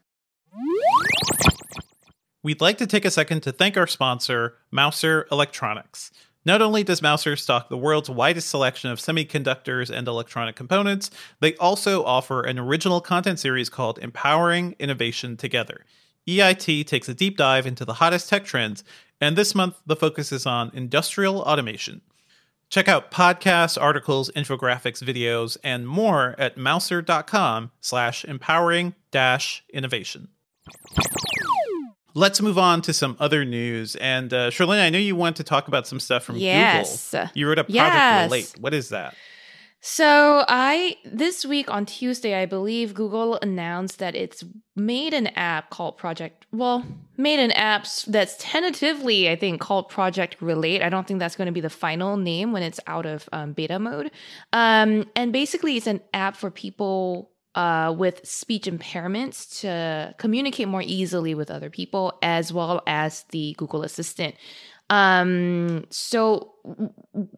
We'd like to take a second to thank our sponsor, Mouser Electronics. Not only does Mouser stock the world's widest selection of semiconductors and electronic components, they also offer an original content series called Empowering Innovation Together. EIT takes a deep dive into the hottest tech trends, and this month the focus is on industrial automation. Check out podcasts, articles, infographics, videos, and more at mouser.com slash empowering dash innovation. Let's move on to some other news. And uh, Cherlynn, I know you want to talk about some stuff from Yes. Google. You wrote a project Yes. relate. What is that? So I this week on Tuesday, I believe Google announced that it's made an app called Project. Well, made an app that's tentatively, I think, called Project Relate. I don't think that's going to be the final name when it's out of um, beta mode. Um, and basically, it's an app for people uh, with speech impairments to communicate more easily with other people, as well as the Google Assistant. Um, so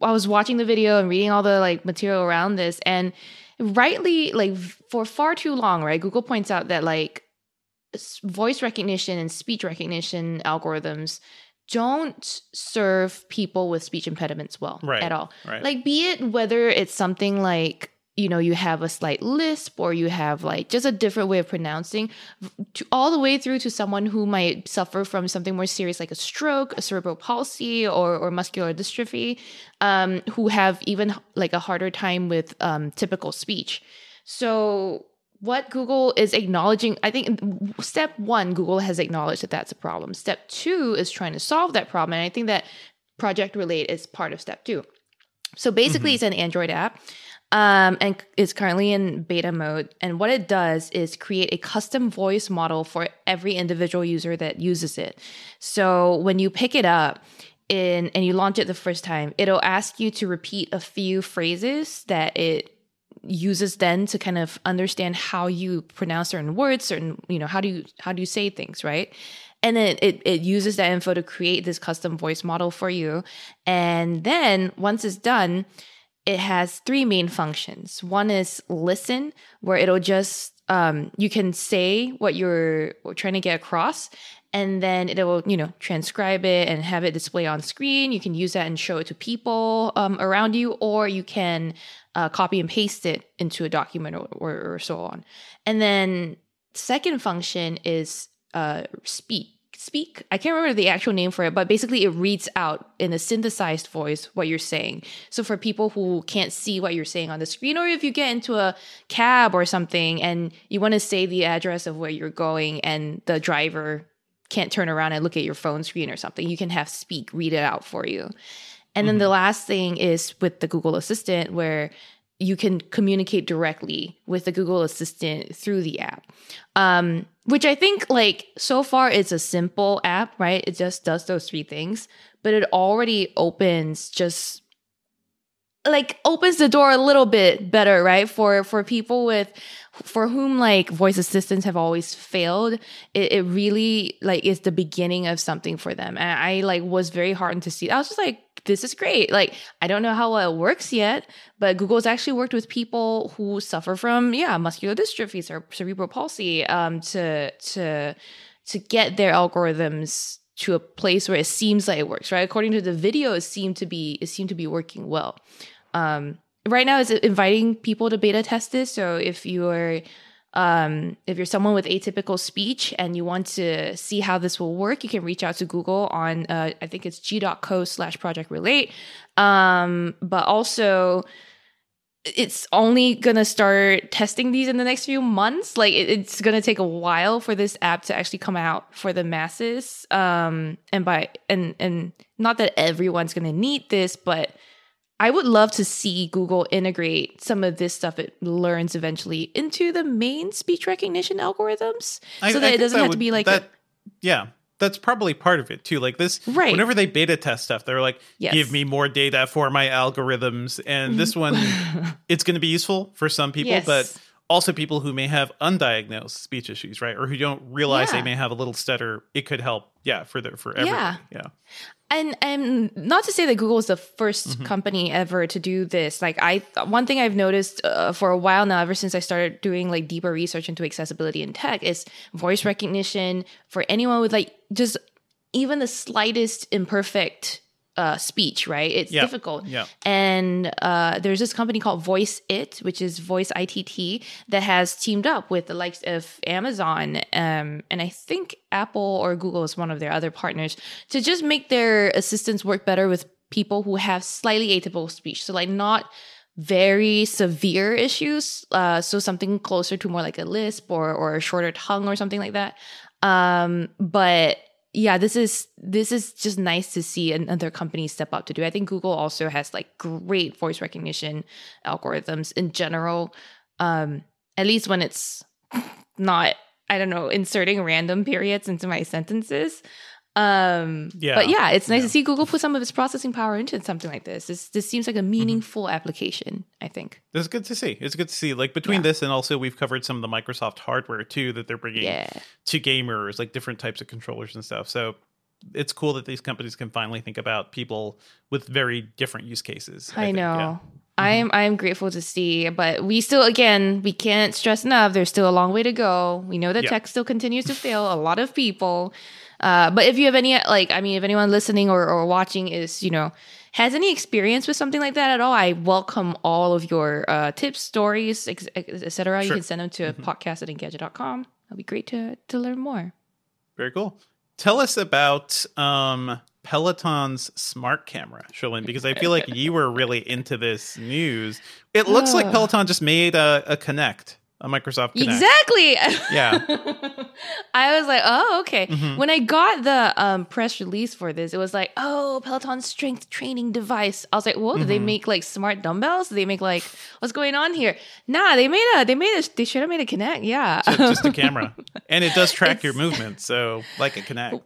I was watching the video and reading all the like material around this, and rightly, like for far too long, right? Google points out that like voice recognition and speech recognition algorithms don't serve people with speech impediments well Right, at all. right. Like, be it whether it's something like you know you have a slight lisp or you have like just a different way of pronouncing to all the way through to someone who might suffer from something more serious like a stroke a cerebral palsy or, or muscular dystrophy um, who have even like a harder time with um, typical speech. So what google is acknowledging i think step one google has acknowledged that that's a problem. Step two is trying to solve that problem and i think that project relate is part of step two. So basically, it's an Android app, um, and it's currently in beta mode. And what it does is create a custom voice model for every individual user that uses it. So when you pick it up in and you launch it the first time, it'll ask you to repeat a few phrases that it uses then to kind of understand how you pronounce certain words certain you know how do you how do you say things right and then it, it uses that info to create this custom voice model for you and then once it's done it has three main functions. One is listen where it'll just um, you can say what you're trying to get across and then it will you know transcribe it and have it display on screen. You can use that and show it to people um, around you or you can uh, copy and paste it into a document or, or, or so on. And then second function is uh, speak speak i can't remember the actual name for it but basically it reads out in a synthesized voice what you're saying. So for people who can't see what you're saying on the screen or if you get into a cab or something and you want to say the address of where you're going and the driver can't turn around and look at your phone screen or something you can have speak read it out for you. And then the mm-hmm. last thing is with the google assistant where you can communicate directly with the Google Assistant through the app. Um, which I think, like, so far it's a simple app, right? It just does those three things, but it already opens just like opens the door a little bit better right for for people with for whom like voice assistants have always failed it, it really like is the beginning of something for them and i like was very heartened to see i was just like this is great. Like i don't know how well it works yet but google's actually worked with people who suffer from yeah muscular dystrophies or cerebral palsy um to to to get their algorithms to a place where it seems like it works right? According to the video it seemed to be it seemed to be working well. Um right now it's inviting people to beta test this. So if you're um, if you're someone with atypical speech and you want to see how this will work, you can reach out to Google on, uh, I think it's g.co slash project relate. Um, but also, it's only gonna start testing these in the next few months. Like it, it's gonna take a while for this app to actually come out for the masses. Um, and by and and not that everyone's gonna need this, but I would love to see Google integrate some of this stuff it learns eventually into the main speech recognition algorithms, I- so that it doesn't have would- to be like that. a, yeah, that's probably part of it too. Like this, Right. Whenever they beta test stuff, they're like, Yes. "Give me more data for my algorithms." And this mm-hmm. one, it's going to be useful for some people, Yes. but also people who may have undiagnosed speech issues, right, or who don't realize Yeah. they may have a little stutter. It could help, yeah, for the for everyone. Yeah. yeah. And and not to say that Google is the 1st Mm-hmm. company ever to do this. Like I, one thing I've noticed uh, for a while now, ever since I started doing like deeper research into accessibility in tech, is voice recognition for anyone with like just even the slightest imperfect uh, speech. Right, it's difficult. Yeah. And uh, there's this company called Voice It, which is Voice ITT, that has teamed up with the likes of Amazon, um, and I think Apple or Google is one of their other partners to just make their assistants work better with people who have slightly atypical speech. So, like, not very severe issues. Uh, so something closer to more like a lisp or or a shorter tongue or something like that. Um, but yeah, this is this is just nice to see another company step up to do. I think Google also has like great voice recognition algorithms in general. Um, at least when it's not, I don't know, inserting random periods into my sentences. Um, Yeah. but yeah, it's nice Yeah. to see Google put some of its processing power into something like this. This this seems like a meaningful application. I think. This is good to see. It's good to see. Like between Yeah. this and also we've covered some of the Microsoft hardware too that they're bringing Yeah. to gamers, like different types of controllers and stuff. So it's cool that these companies can finally think about people with very different use cases. I, think, know. yeah. I am I am grateful to see, but we still again we can't stress enough. There's still a long way to go. We know that Yeah. tech still continues to fail a lot of people. Uh, but if you have any like, I mean, if anyone listening or, or watching is you know has any experience with something like that at all, I welcome all of your uh, tips, stories, etc. You Sure. can send them to podcast at engadget.com. It'll be great to to learn more. Very cool. Tell us about um, Peloton's smart camera, Cherlynn, because I feel like you were really into this news. It looks like Peloton just made a, a Kinect, a Microsoft. Exactly. Yeah. I was like, oh, okay. Mhm. When I got the um, press release for this, it was like, oh, Peloton strength training device. I was like, whoa, do they make like smart dumbbells? Do they make like what's going on here? Nah, they made a they made a they should have made a Kinect. Yeah. Ju- just a camera. And it does track your It's- movements, so like a Kinect.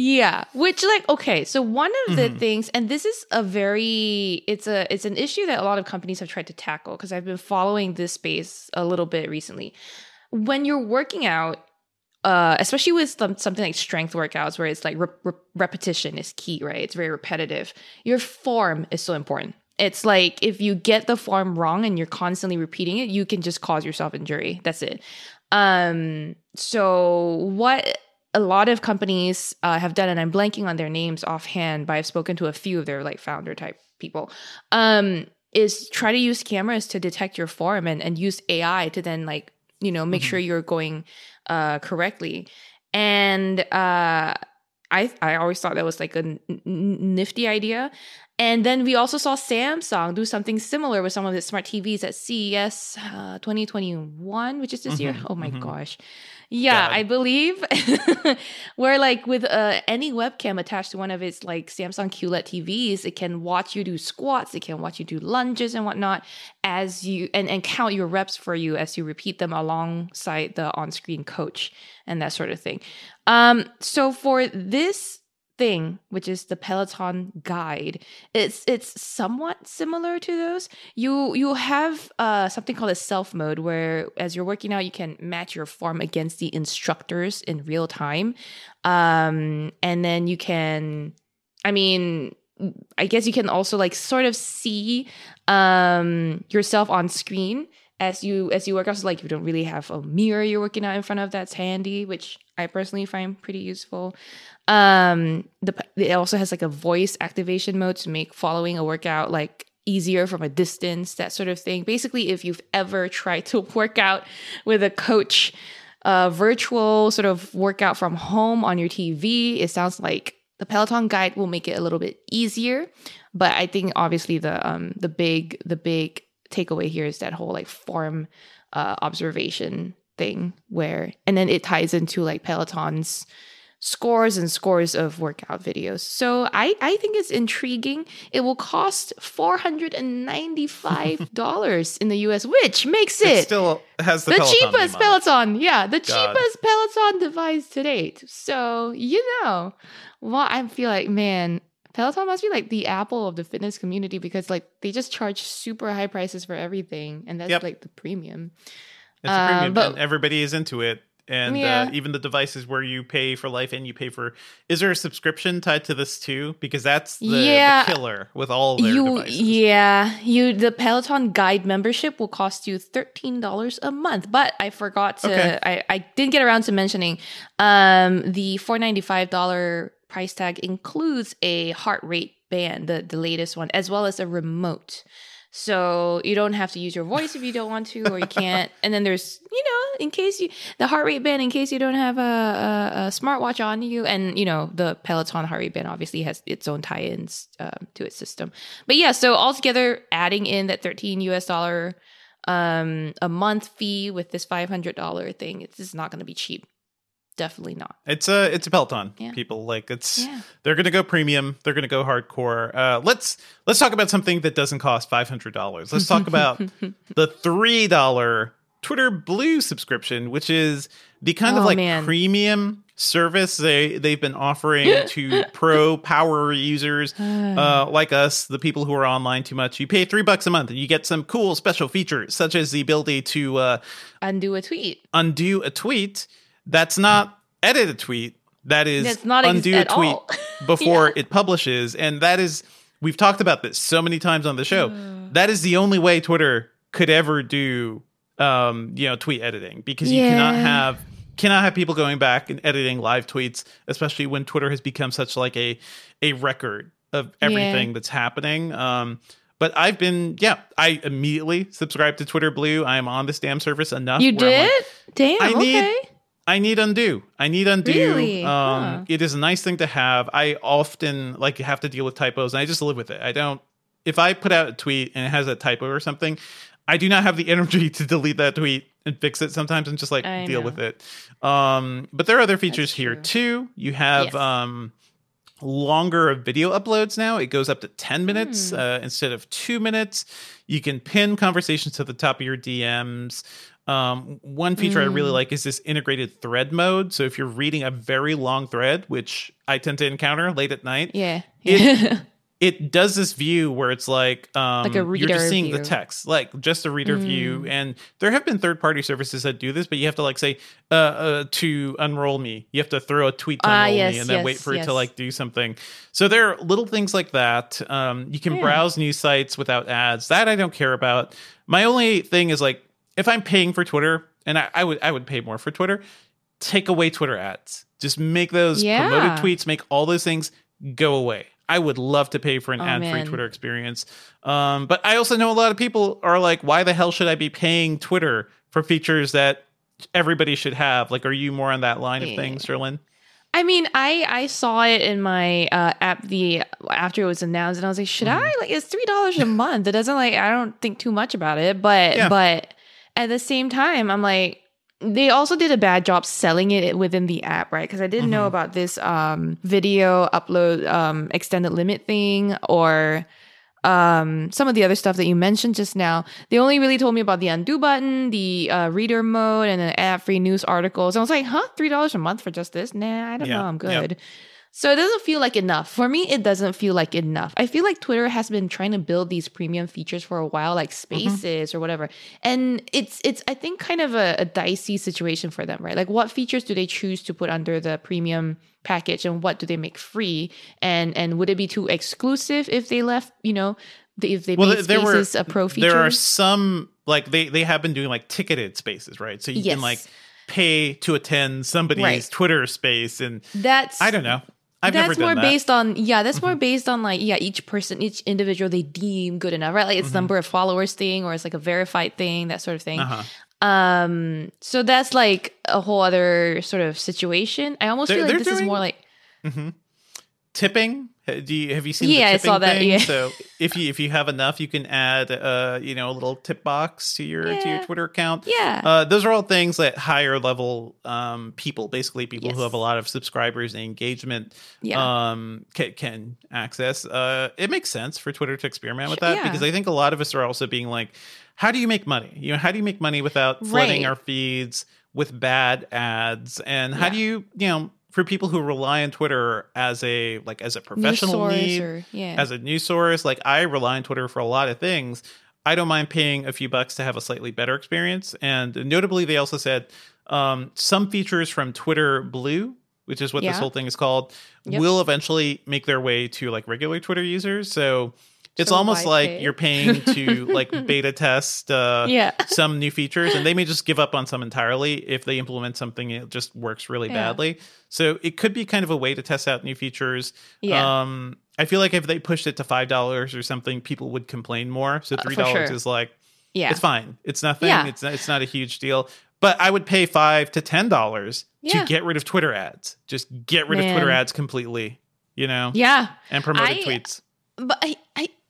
Yeah, which like okay, so one of the Mhm. things and this is a very it's a it's an issue that a lot of companies have tried to tackle because I've been following this space a little bit recently. When you're working out uh especially with some, something like strength workouts where it's like re- re- repetition is key, right? It's very repetitive. Your form is so important. It's like if you get the form wrong and you're constantly repeating it, you can just cause yourself injury. That's it. Um, so what a lot of companies uh, have done, and I'm blanking on their names offhand, but I've spoken to a few of their like founder type people. Um, is try to use cameras to detect your form and, and use AI to then like you know make mm-hmm. sure you're going uh, correctly. And uh, I I always thought that was like a n- n- nifty idea. And then we also saw Samsung do something similar with some of its smart TVs at CES uh, 2021, which is this mm-hmm, year. Oh my mm-hmm. gosh. Yeah, God. I believe. where like with uh, any webcam attached to one of its like Samsung QLED TVs, it can watch you do squats, it can watch you do lunges and whatnot as you and, and count your reps for you as you repeat them alongside the on-screen coach and that sort of thing. Um, so for this thing, which is the Peloton guide. It's it's somewhat similar to those. You you have uh, something called a self mode where as you're working out, you can match your form against the instructors in real time, um, and then you can. I mean, I guess you can also like sort of see um, yourself on screen as you as you work out. So like you don't really have a mirror you're working out in front of. That's handy, which I personally find pretty useful. Um, the it also has like a voice activation mode to make following a workout like easier from a distance, that sort of thing. Basically, if you've ever tried to work out with a coach, a virtual sort of workout from home on your TV, it sounds like the Peloton guide will make it a little bit easier. But I think obviously the um the big the big takeaway here is that whole like form uh, observation thing where and then it ties into like Peloton's scores and scores of workout videos. So I, I think it's intriguing. It will cost $495 in the US, which makes it, it still has the, the Peloton cheapest Peloton. Yeah, the God. cheapest Peloton device to date. So, you know, well, I feel like, man, Peloton must be like the Apple of the fitness community because like they just charge super high prices for everything. And that's yep. like the premium. It's a premium, uh, but, and everybody is into it and uh, yeah. uh, even the devices where you pay for life and you pay for is there a subscription tied to this too because that's the, yeah. the killer with all their you, devices yeah you the peloton guide membership will cost you $13 a month but i forgot to okay. I, I didn't get around to mentioning um the $495 price tag includes a heart rate band the, the latest one as well as a remote so you don't have to use your voice if you don't want to, or you can't. and then there's, you know, in case you, the heart rate band, in case you don't have a, a, a smartwatch on you. And, you know, the Peloton heart rate band obviously has its own tie ins uh, to its system. But yeah, so altogether, adding in that 13 US dollar um, a month fee with this $500 thing, it's just not going to be cheap definitely not. It's a it's a Peloton. Yeah. People like it's yeah. they're gonna go premium. They're gonna go hardcore. Uh, let's let's talk about something that doesn't cost five hundred dollars. Let's talk about the three dollar Twitter Blue subscription, which is the kind oh, of like man. premium service they they've been offering to pro power users uh, like us, the people who are online too much. You pay three bucks a month and you get some cool special features, such as the ability to uh, undo a tweet. Undo a tweet that's not edit a tweet. That is not undo a tweet before yeah. it publishes. And that is, we've talked about this so many times on the show. Uh. That is the only way Twitter could ever do, um, you know, tweet editing because you cannot have cannot have people going back and editing live tweets, especially when Twitter has become such like a a record of everything yeah. that's happening. Um, but I've been, yeah, I immediately subscribed to Twitter Blue. I am on this damn service enough. You did? Like, Damn. I need, okay. I need undo. I need undo. Really? Um, huh. It is a nice thing to have. I often like have to deal with typos, and I just live with it. I don't. If I put out a tweet and it has a typo or something, I do not have the energy to delete that tweet and fix it sometimes and just like I deal know. with it. Um, but there are other features here too. You have yes. um, longer video uploads now. It goes up to 10 minutes mm. uh, instead of two minutes. You can pin conversations to the top of your DMs. Um, one feature mm. I really mm. like is this integrated thread mode. So if you're reading a very long thread, which I tend to encounter late at night, yeah, it, it does this view where it's like, um, like a reader you're just seeing view. the text, like just a reader mm. view. And there have been third party services that do this, but you have to like say uh, uh, to unroll me. You have to throw a tweet to uh, unroll yes, me and then yes, wait for yes. it to like do something. So there are little things like that. Um, you can yeah. browse news sites without ads. That I don't care about. My only thing is like if I'm paying for Twitter and I, I would I would pay more for Twitter. Take away Twitter ads. Just make those Yeah. promoted tweets, make all those things go away. I would love to pay for an Oh, ad-free. Twitter experience. Um, but I also know a lot of people are like, why the hell should I be paying Twitter for features that everybody should have? Like, are you more on that line of things, Cherlynn? I mean, I I saw it in my uh, app the after it was announced, and I was like, should Mm-hmm. I? Like, it's three dollars a month. It doesn't like I don't think too much about it, but Yeah. but at the same time, I'm like. They also did a bad job selling it within the app, right? Because I didn't know Mhm. about this um, video upload um, extended limit thing or um, some of the other stuff that you mentioned just now. They only really told me about the undo button, the uh, reader mode, and the ad free news articles. I was like, huh, three dollars a month for just this? Nah, I don't Yeah, know. I'm good. So it doesn't feel like enough. For me, it doesn't feel like enough. I feel like Twitter has been trying to build these premium features for a while, like Mm-hmm. spaces or whatever. And it's it's I think kind of a, a dicey situation for them, right? Like what features do they choose to put under the premium package and what do they make free? And and would it be too exclusive if they left, you know, the- if they Well, made th- there were a pro feature? there are some like they they have been doing like ticketed spaces, right? So you Yes. can like pay to attend somebody's Right. Twitter space, and That's I don't know. I've that's more that. Mm-hmm. based on yeah that's more based on like yeah each person each individual they deem good enough right like it's number of followers thing or it's like a verified thing that sort of thing Mm-hmm. Uh-huh. um so that's like a whole other sort of situation i almost They're- feel like this is more like tipping. Do you have you seen? Yeah, I saw that, thing? yeah. So if you if you have enough, you can add uh you know a little tip box to your to your Twitter account. Yeah. Uh, those are all things that higher level um people, basically people who have a lot of subscribers and engagement, Yeah. um can, can access. Uh, it makes sense for Twitter to experiment with that yeah. because I think a lot of us are also being like, how do you make money? You know, how do you make money without flooding Right. our feeds with bad ads? And how Yeah. do you you know for people who rely on Twitter as a like as a professional need, or yeah as a news source, like I rely on Twitter for a lot of things. I don't mind paying a few bucks to have a slightly better experience. And notably, they also said um, some features from Twitter Blue, which is what this whole thing is called, Yep. will eventually make their way to like regular Twitter users. So it's almost like pay? you're paying to like beta test uh, Yeah. some new features, and they may just give up on some entirely if they implement something it just works really Yeah. badly. So it could be kind of a way to test out new features. Yeah. Um, I feel like if they pushed it to five dollars or something, people would complain more. So Uh, three dollars sure. is like yeah it's fine. It's nothing. Yeah. It's not, it's not a huge deal. But I would pay five to ten dollars Yeah. to get rid of Twitter ads. Just get rid of Twitter ads completely. You know, yeah and promoted I- tweets. but I,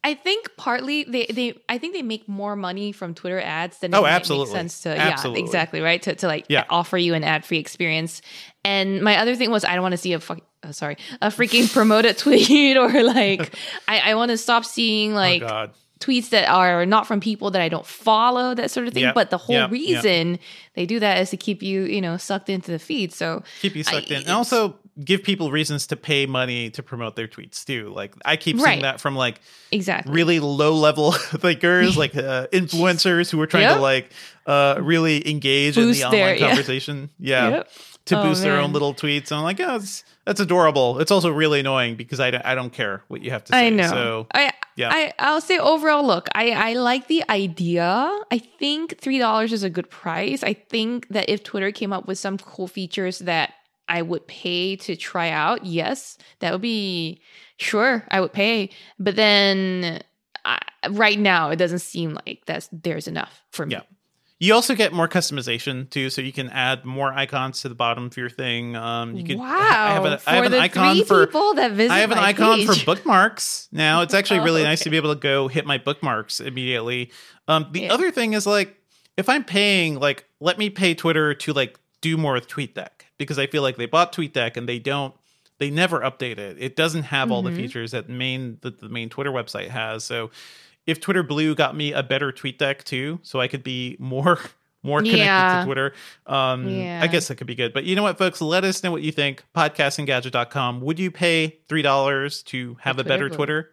I think partly they they I think they make more money from Twitter ads than Oh, absolutely. sense to Absolutely. yeah exactly right to to like Yeah. offer you an ad free experience. And my other thing was I don't want to see a fuck uh, sorry a freaking promoted tweet or like I I want to stop seeing like oh tweets that are not from people that I don't follow, that sort of thing. Yep, But the whole yep, yep. reason they do that is to keep you, you know, sucked into the feed. So keep you sucked I- in and also give people reasons to pay money to promote their tweets too like i keep seeing Right. that from like exactly. really low level thinkers like uh, influencers who are trying Yep. to like uh really engage Boost in the their- online yeah. conversation yeah Yep. to Oh, boost their own little tweets and i'm like oh that's adorable it's also really annoying because i don't, I don't care what you have to say I know. so I, yeah. I I'll say overall, look, I I like the idea. I think three dollars is a good price. I think that if Twitter came up with some cool features that I would pay to try out, yes, that would be sure. I would pay, but then. I, right now, it doesn't seem like that's there's enough for me. Yeah. You also get more customization too, so you can add more icons to the bottom of your thing. Um, you could. wow! I have, a, for I have an the icon three for. people that visit I have an icon for bookmarks now. It's actually Oh, really nice to be able to go hit my bookmarks immediately. Um, the Yeah. other thing is like if I'm paying, like let me pay Twitter to like do more with TweetDeck because I feel like they bought TweetDeck and they don't. They never update it. It doesn't have all the Mhm. features that main that the main Twitter website has. So if Twitter Blue got me a better TweetDeck too, so I could be more more connected Yeah. to Twitter, um, Yeah. I guess that could be good. But you know what, folks? Let us know what you think. Podcastinggadget.com. Would you pay three dollars to have a better Blue. Twitter?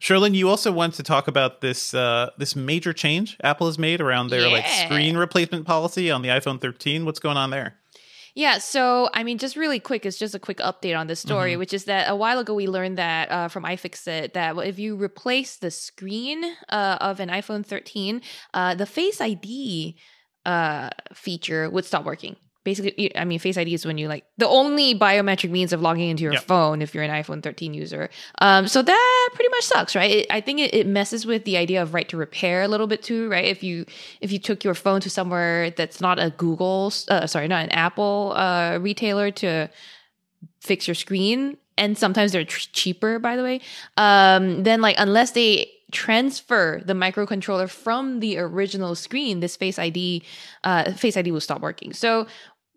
Cherlynn, you also want to talk about this uh, this major change Apple has made around their like screen replacement policy on the iPhone 13. What's going on there? Yeah, so I mean, just really quick, it's just a quick update on this story, Mm-hmm. which is that a while ago we learned that uh, from iFixit that if you replace the screen uh, of an iPhone 13, uh, the Face ID uh, feature would stop working. Basically, I mean, Face ID is when you like the only biometric means of logging into your Yep. phone if you're an iPhone 13 user. Um, so that pretty much sucks, right? It, I think it, it messes with the idea of right to repair a little bit too, right? If you if you took your phone to somewhere that's not a Google, uh, sorry, not an Apple uh, retailer to fix your screen and sometimes they're tr- cheaper by the way um then like unless they transfer the microcontroller from the original screen this face id uh face id will stop working so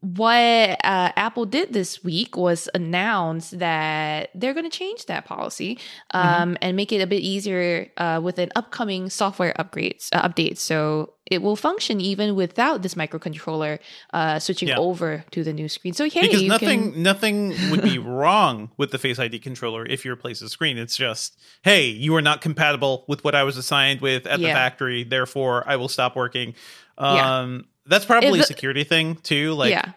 what uh, Apple did this week was announce that they're going to change that policy um, and make it a bit easier uh, with an upcoming software upgrades uh, update. So it will function even without this microcontroller uh, switching Yeah. over to the new screen. So hey, because nothing can, nothing would be wrong with the Face ID controller if you replace the screen. It's just, hey, you are not compatible with what I was assigned with at the factory, therefore I will stop working. Yeah. That's probably a security thing too. Like yeah,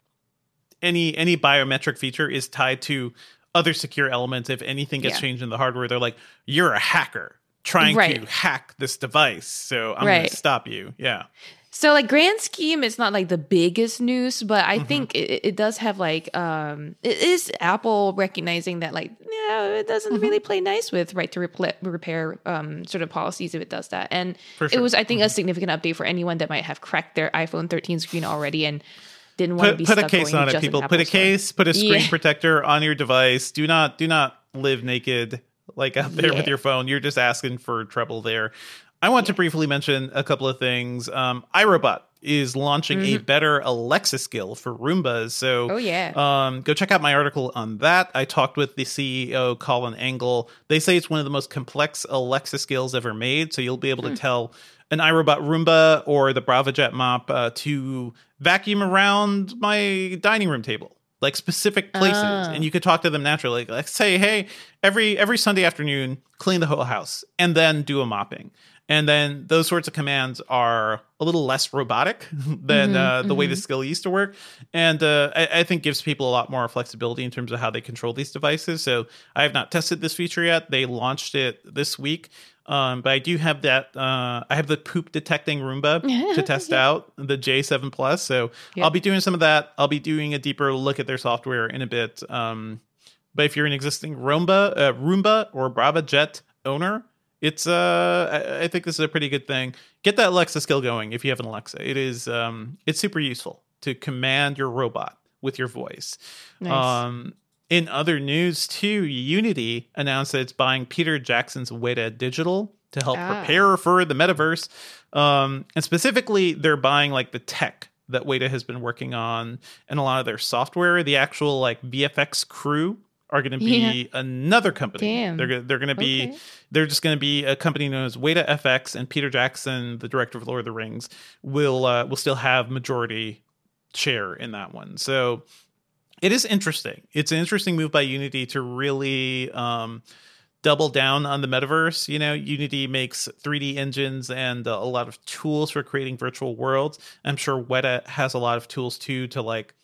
any any biometric feature is tied to other secure elements. If anything gets Yeah. changed in the hardware, they're like, you're a hacker trying to hack this device. So I'm Right. gonna stop you. Yeah. So like grand scheme, it's not like the biggest news, but Mm-hmm. I think it, it does have like um it is Apple recognizing that like yeah it doesn't Mm-hmm. really play nice with right to repla- repair um sort of policies if it does that, and For it. Mm-hmm. was I think a significant update for anyone that might have cracked their iPhone 13 screen already and didn't want to be put a case on it people put a store. case put a screen Yeah. protector on your device do not do not live naked like out there with your phone you're just asking for trouble there i want to briefly mention a couple of things um iRobot is launching a better Alexa skill for Roombas. So, Mm-hmm. Oh, yeah. um, go check out my article on that. I talked with the CEO, Colin Angle. They say it's one of the most complex Alexa skills ever made. So, you'll be able to tell an iRobot Roomba or the Braava Jet mop uh, to vacuum around my dining room table like specific places Ah. and you could talk to them naturally like say hey every every sunday afternoon clean the whole house and then do a mopping and then those sorts of commands are a little less robotic than uh, the way the skill used to work and uh, I, I think gives people a lot more flexibility in terms of how they control these devices so i have not tested this feature yet they launched it this week um, but I do have that. Uh, I have the poop detecting Roomba to test out the J7 Plus. So Yeah. I'll be doing some of that. I'll be doing a deeper look at their software in a bit. Um, but if you're an existing Roomba, uh, Roomba or Braava Jet owner, it's uh, I, I think this is a pretty good thing. Get that Alexa skill going if you have an Alexa. It is um, it's super useful to command your robot with your voice. Nice. Um, in other news, too, Unity announced that it's buying Peter Jackson's Weta Digital to help Ah. prepare for the metaverse. Um, and specifically, they're buying like the tech that Weta has been working on and a lot of their software. The actual like VFX crew are going to be Yeah. another company. Damn. They're they're going to be Okay. they're just going to be a company known as Weta FX and Peter Jackson, the director of Lord of the Rings, will uh, will still have majority share in that one. So it is interesting. It's an interesting move by Unity to really um, double down on the metaverse. You know, Unity makes 3D engines and uh, a lot of tools for creating virtual worlds. I'm sure Weta has a lot of tools too to like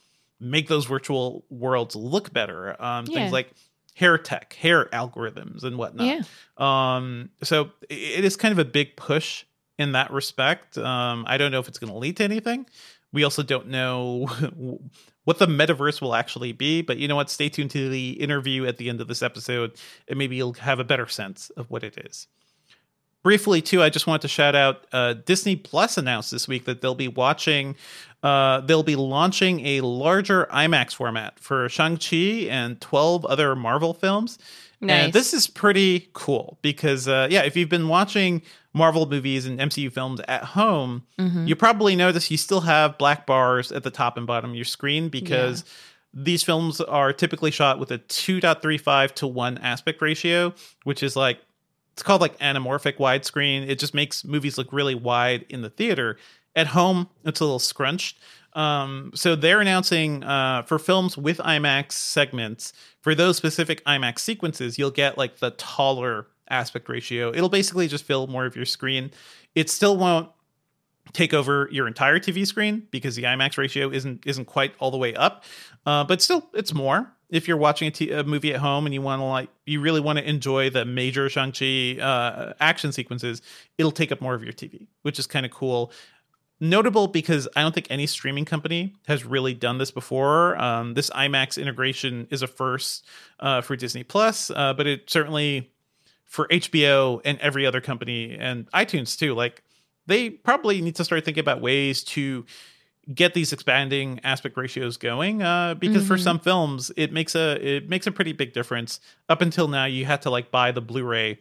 make those virtual worlds look better. Um, Yeah. Things like hair tech, hair algorithms, and whatnot. Yeah. Um, so it is kind of a big push in that respect. Um, I don't know if it's going to lead to anything. We also don't know what the metaverse will actually be, but you know what? Stay tuned to the interview at the end of this episode, and maybe you'll have a better sense of what it is. Briefly, too, I just want to shout out uh, Disney Plus announced this week that they'll be watching, uh, they'll be launching a larger IMAX format for Shang-Chi and 12 other Marvel films. Nice. And this is pretty cool because, uh, yeah, if you've been watching Marvel movies and MCU films at home, you probably notice you still have black bars at the top and bottom of your screen because these films are typically shot with a 2.35 to 1 aspect ratio, which is like it's called like anamorphic widescreen. It just makes movies look really wide in the theater. At home, it's a little scrunched. Um, so they're announcing uh, for films with IMAX segments, for those specific IMAX sequences, you'll get like the taller aspect ratio. It'll basically just fill more of your screen. It still won't take over your entire TV screen because the IMAX ratio isn't isn't quite all the way up, uh, but still it's more. If you're watching a, t- a movie at home and you want to like you really want to enjoy the major Shang Chi uh, action sequences, it'll take up more of your TV, which is kind of cool. Notable because I don't think any streaming company has really done this before. Um, this IMAX integration is a first uh, for Disney Plus, uh, but it certainly for HBO and every other company and iTunes too. Like they probably need to start thinking about ways to get these expanding aspect ratios going uh, because for some films it makes a it makes a pretty big difference up until now you had to like buy the blu-ray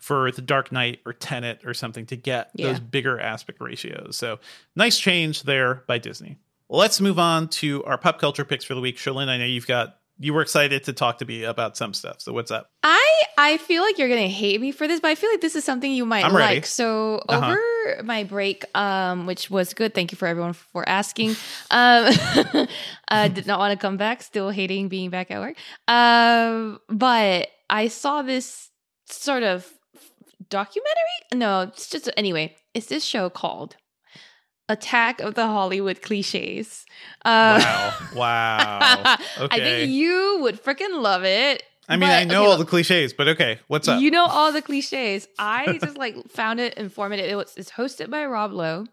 for the dark knight or tenet or something to get Yeah. those bigger aspect ratios so nice change there by disney let's move on to our pop culture picks for the week Cherlynn, i know you've got you were excited to talk to me about some stuff so what's up I I feel like you're gonna hate me for this, but I feel like this is something you might like. So Uh-huh. over my break, um, which was good. Thank you for everyone for asking. Um, uh, did not want to come back. Still hating being back at work. Um, but I saw this sort of documentary. No, it's just anyway. It's this show called Attack of the Hollywood Cliches. Uh, wow wow okay I think you would freaking love it. I mean, But- I know okay, all the cliches, but okay, what's up? you know all the cliches. I just like found it informative. It was it's hosted by Rob Lowe,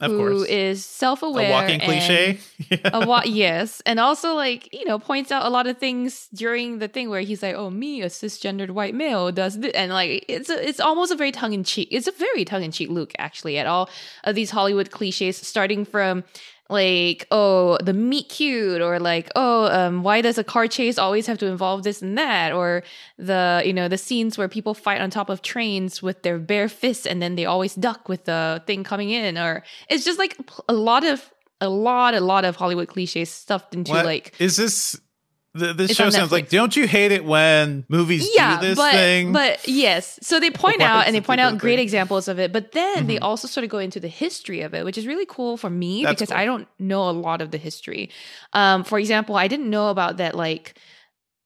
of who course, is self-aware, a walking cliche. A wa- yes, and also like you know points out a lot of things during the thing where he's like, "Oh, me, a cisgendered white male, does this," and like it's a, it's almost a very tongue in cheek. It's a very tongue in cheek look actually at all of these Hollywood cliches, starting from like oh the meet cute or like oh um why does a car chase always have to involve this and that or the you know the scenes where people fight on top of trains with their bare fists and then they always duck with the thing coming in or it's just like a lot of a lot a lot of hollywood cliches stuffed into What- like is this? Th- this It's show sounds like. Don't you hate it when movies yeah do this but thing? but yes so they point out and they point out great thing? examples of it but then they also sort of go into the history of it which is really cool for me That's because cool. i don't know a lot of the history um for example i didn't know about that like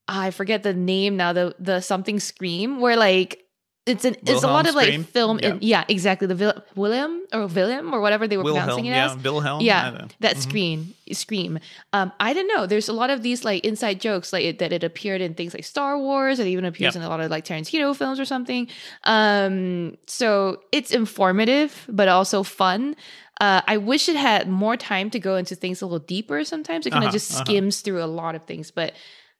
i forget the name now the the something scream where like it's an it's a lot of like film Yeah. in, yeah exactly the Vil- William or William or whatever they were Wilhelm, pronouncing it yeah, as Wilhelm. Yeah that Mhm. scream scream um i don't know there's a lot of these like inside jokes like it, that it appeared in things like star wars it even appears Yep. in a lot of like tarantino films or something um so it's informative but also fun uh, I wish it had more time to go into things a little deeper. Sometimes it kind of Uh-huh, just uh-huh. skims through a lot of things, but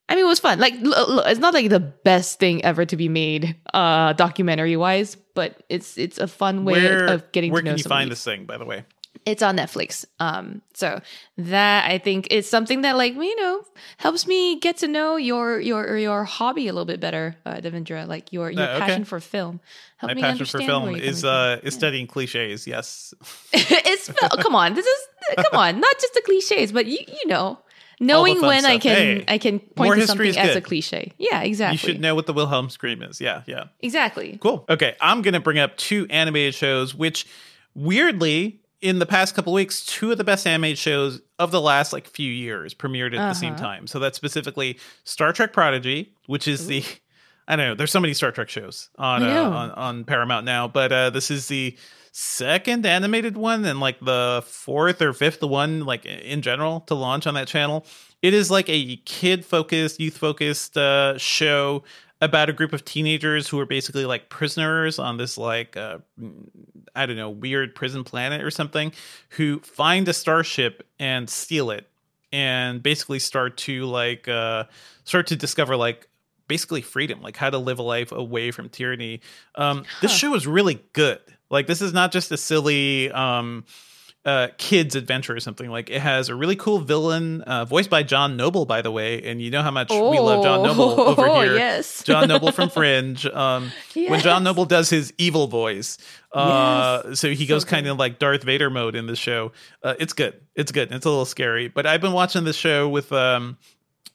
I mean, it was fun. Like, it's not like the best thing ever to be made, uh, documentary wise, but it's it's a fun way Where, of getting where to know can you find this thing, by the way? It's on Netflix. Um, so that I think is something that like you know helps me get to know your your your hobby a little bit better, uh, Devindra. Like your your Uh, okay. passion for film. Help My me passion for film is uh from. is studying cliches. Yes, it's come on. This is come on. Not just the cliches, but you you know knowing when I can Hey, I can point to something as a cliche. Yeah, exactly. you should know what the Wilhelm scream is. Yeah, yeah. exactly. Cool. Okay, I'm going to bring up two animated shows, which weirdly, in the past couple weeks, two of the best animated shows of the last like few years premiered at the same Uh-huh. time. So that's specifically Star Trek Prodigy, which is the I don't know. There's so many Star Trek shows on uh, on, on Paramount now, but uh, this is the second animated one and like the fourth or fifth one like in general to launch on that channel. It is like a kid focused, youth focused uh, show about a group of teenagers who are basically like prisoners on this like uh, I don't know weird prison planet or something who find a starship and steal it and basically start to like uh start to discover like basically freedom like how to live a life away from tyranny um this show is really good like this is not just a silly um uh kids adventure or something. Like it has a really cool villain uh voiced by john noble by the way and you know how much we love john noble over Oh, here. yes. john noble from fringe um when john noble does his evil voice uh Yes. so he So goes kind of like darth vader mode in the show. Uh, it's good. It's good. It's a little scary. But i've been watching this show with um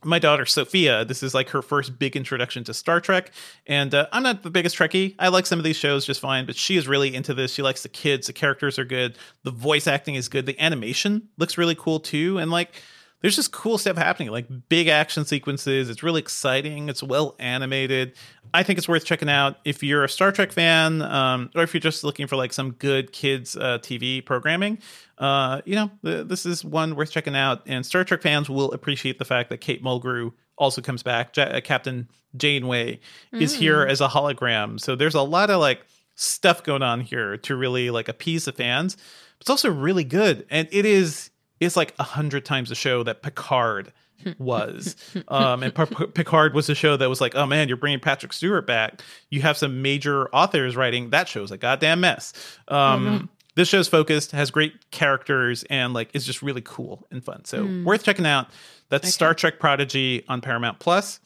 my daughter Sophia, this is like her first big introduction to Star Trek. And uh, I'm not the biggest Trekkie. I like some of these shows just fine, but she is really into this. She likes the kids. The characters are good. The voice acting is good. The animation looks really cool too. And like, there's just cool stuff happening, like big action sequences. It's really exciting. It's well animated. I think it's worth checking out if you're a Star Trek fan, um, or if you're just looking for like some good kids uh, TV programming. Uh, you know, th- this is one worth checking out. And Star Trek fans will appreciate the fact that Kate Mulgrew also comes back. Ja- uh, Captain Janeway is here as a hologram. So there's a lot of like stuff going on here to really like appease the fans. It's also really good, and it is it's like a hundred times the show that Picard was. um, and P- Picard was a show that was like, oh man, you're bringing Patrick Stewart back. You have some major authors writing that show's a goddamn mess. Um, Mm-hmm. This show's focused, has great characters, and like is just really cool and fun. So Hmm. worth checking out. That's Star Trek Prodigy on Paramount Plus.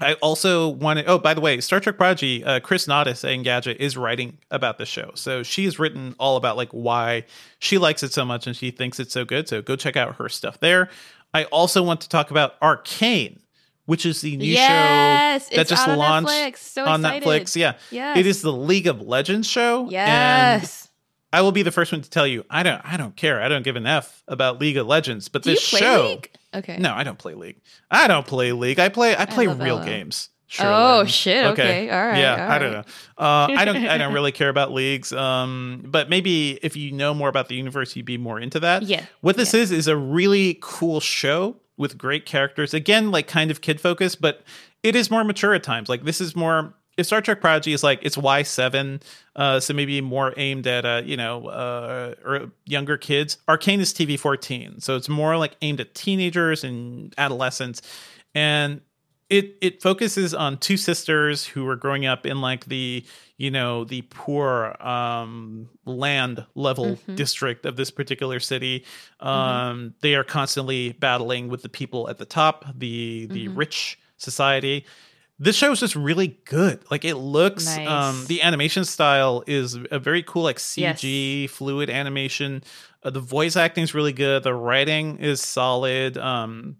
I also wanted. Oh, by the way, Star Trek Prodigy, uh, Kris Naudus and Gadget is writing about the show, so she has written all about like why she likes it so much and she thinks it's so good. So go check out her stuff there. I also want to talk about Arcane, which is the new Yes, show that just out on launched Netflix. So on excited. Netflix. Yeah, Yes. it is the League of Legends show. and Yes. I will be the first one to tell you, I don't, I don't care. I don't give an f about League of Legends, but Do this show. League? Okay. No, I don't play League. I don't play League. I play I play love real games. Oh, Cherlynn. shit, okay. All right, Yeah, all I don't right. know. Uh, I don't. I don't really care about leagues. Um, but maybe if you know more about the universe, you'd be more into that. Yeah, What this is is a really cool show with great characters. Again, like kind of kid focused, but it is more mature at times. Like this is more. If Star Trek Prodigy is like it's Y seven, uh, so maybe more aimed at uh, you know uh, or younger kids. Arcane is TV fourteen, so it's more like aimed at teenagers and adolescents, and it it focuses on two sisters who are growing up in like the you know the poor um land level district of this particular city. Um they are constantly battling with the people at the top the the rich society this show is just really good like it looks Nice. um the animation style is a very cool like Yes. cg fluid animation uh, the voice acting is really good the writing is solid um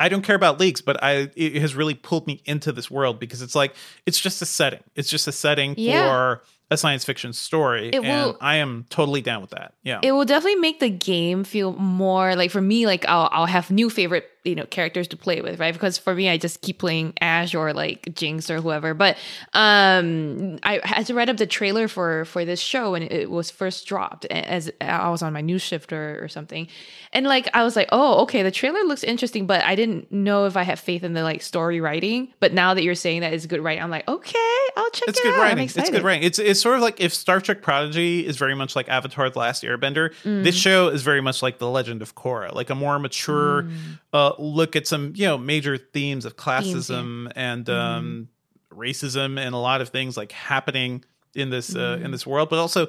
I don't care about leaks, but I it has really pulled me into this world because it's like it's just a setting. It's just a setting Yeah. for a science fiction story, It and will- I am totally down with that. Yeah, It will definitely make the game feel more like for me, like I'll I'll have new favorite you know characters to play with, right? Because for me, I just keep playing Ashe or like Jinx or whoever. But um, I had to write up the trailer for for this show when it was first dropped, as I was on my news shift or, or something, and like I was like, oh, okay, the trailer looks interesting, but I didn't know if I had faith in the like story writing. But now that you're saying that it's good writing, I'm like, okay, I'll check it's it good out. I'm writing. It's good writing. It's it's sort of like if Star Trek Prodigy is very much like Avatar: The Last Airbender. Mm. This show is very much like The Legend of Korra, like a more mature Mm. uh, look at some you know major themes of classism and um, racism and a lot of things like happening in this uh, in this world, but also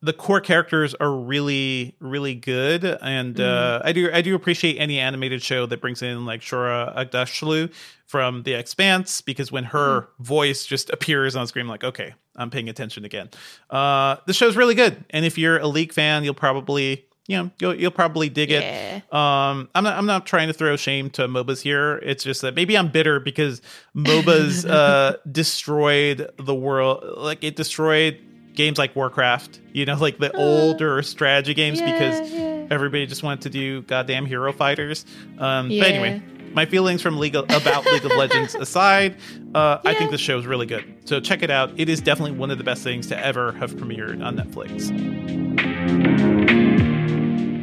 the core characters are really really good. And uh, I do I do appreciate any animated show that brings in like Shohreh Aghdashloo from The Expanse because when her voice just appears on screen I'm like okay I'm paying attention again. Uh, the show's really good. And if you're a League fan you'll probably you know you'll you'll probably dig Yeah. it. Um, I'm not I'm not trying to throw shame to MOBAs here. It's just that maybe I'm bitter because MOBAs uh, destroyed the world. Like it destroyed games like Warcraft. You know, like the older strategy games because yeah. everybody just wanted to do goddamn hero fighters. Um, Yeah. But anyway. My feelings from League of, about League of Legends aside, uh, I think the show is really good. So check it out. It is definitely one of the best things to ever have premiered on Netflix.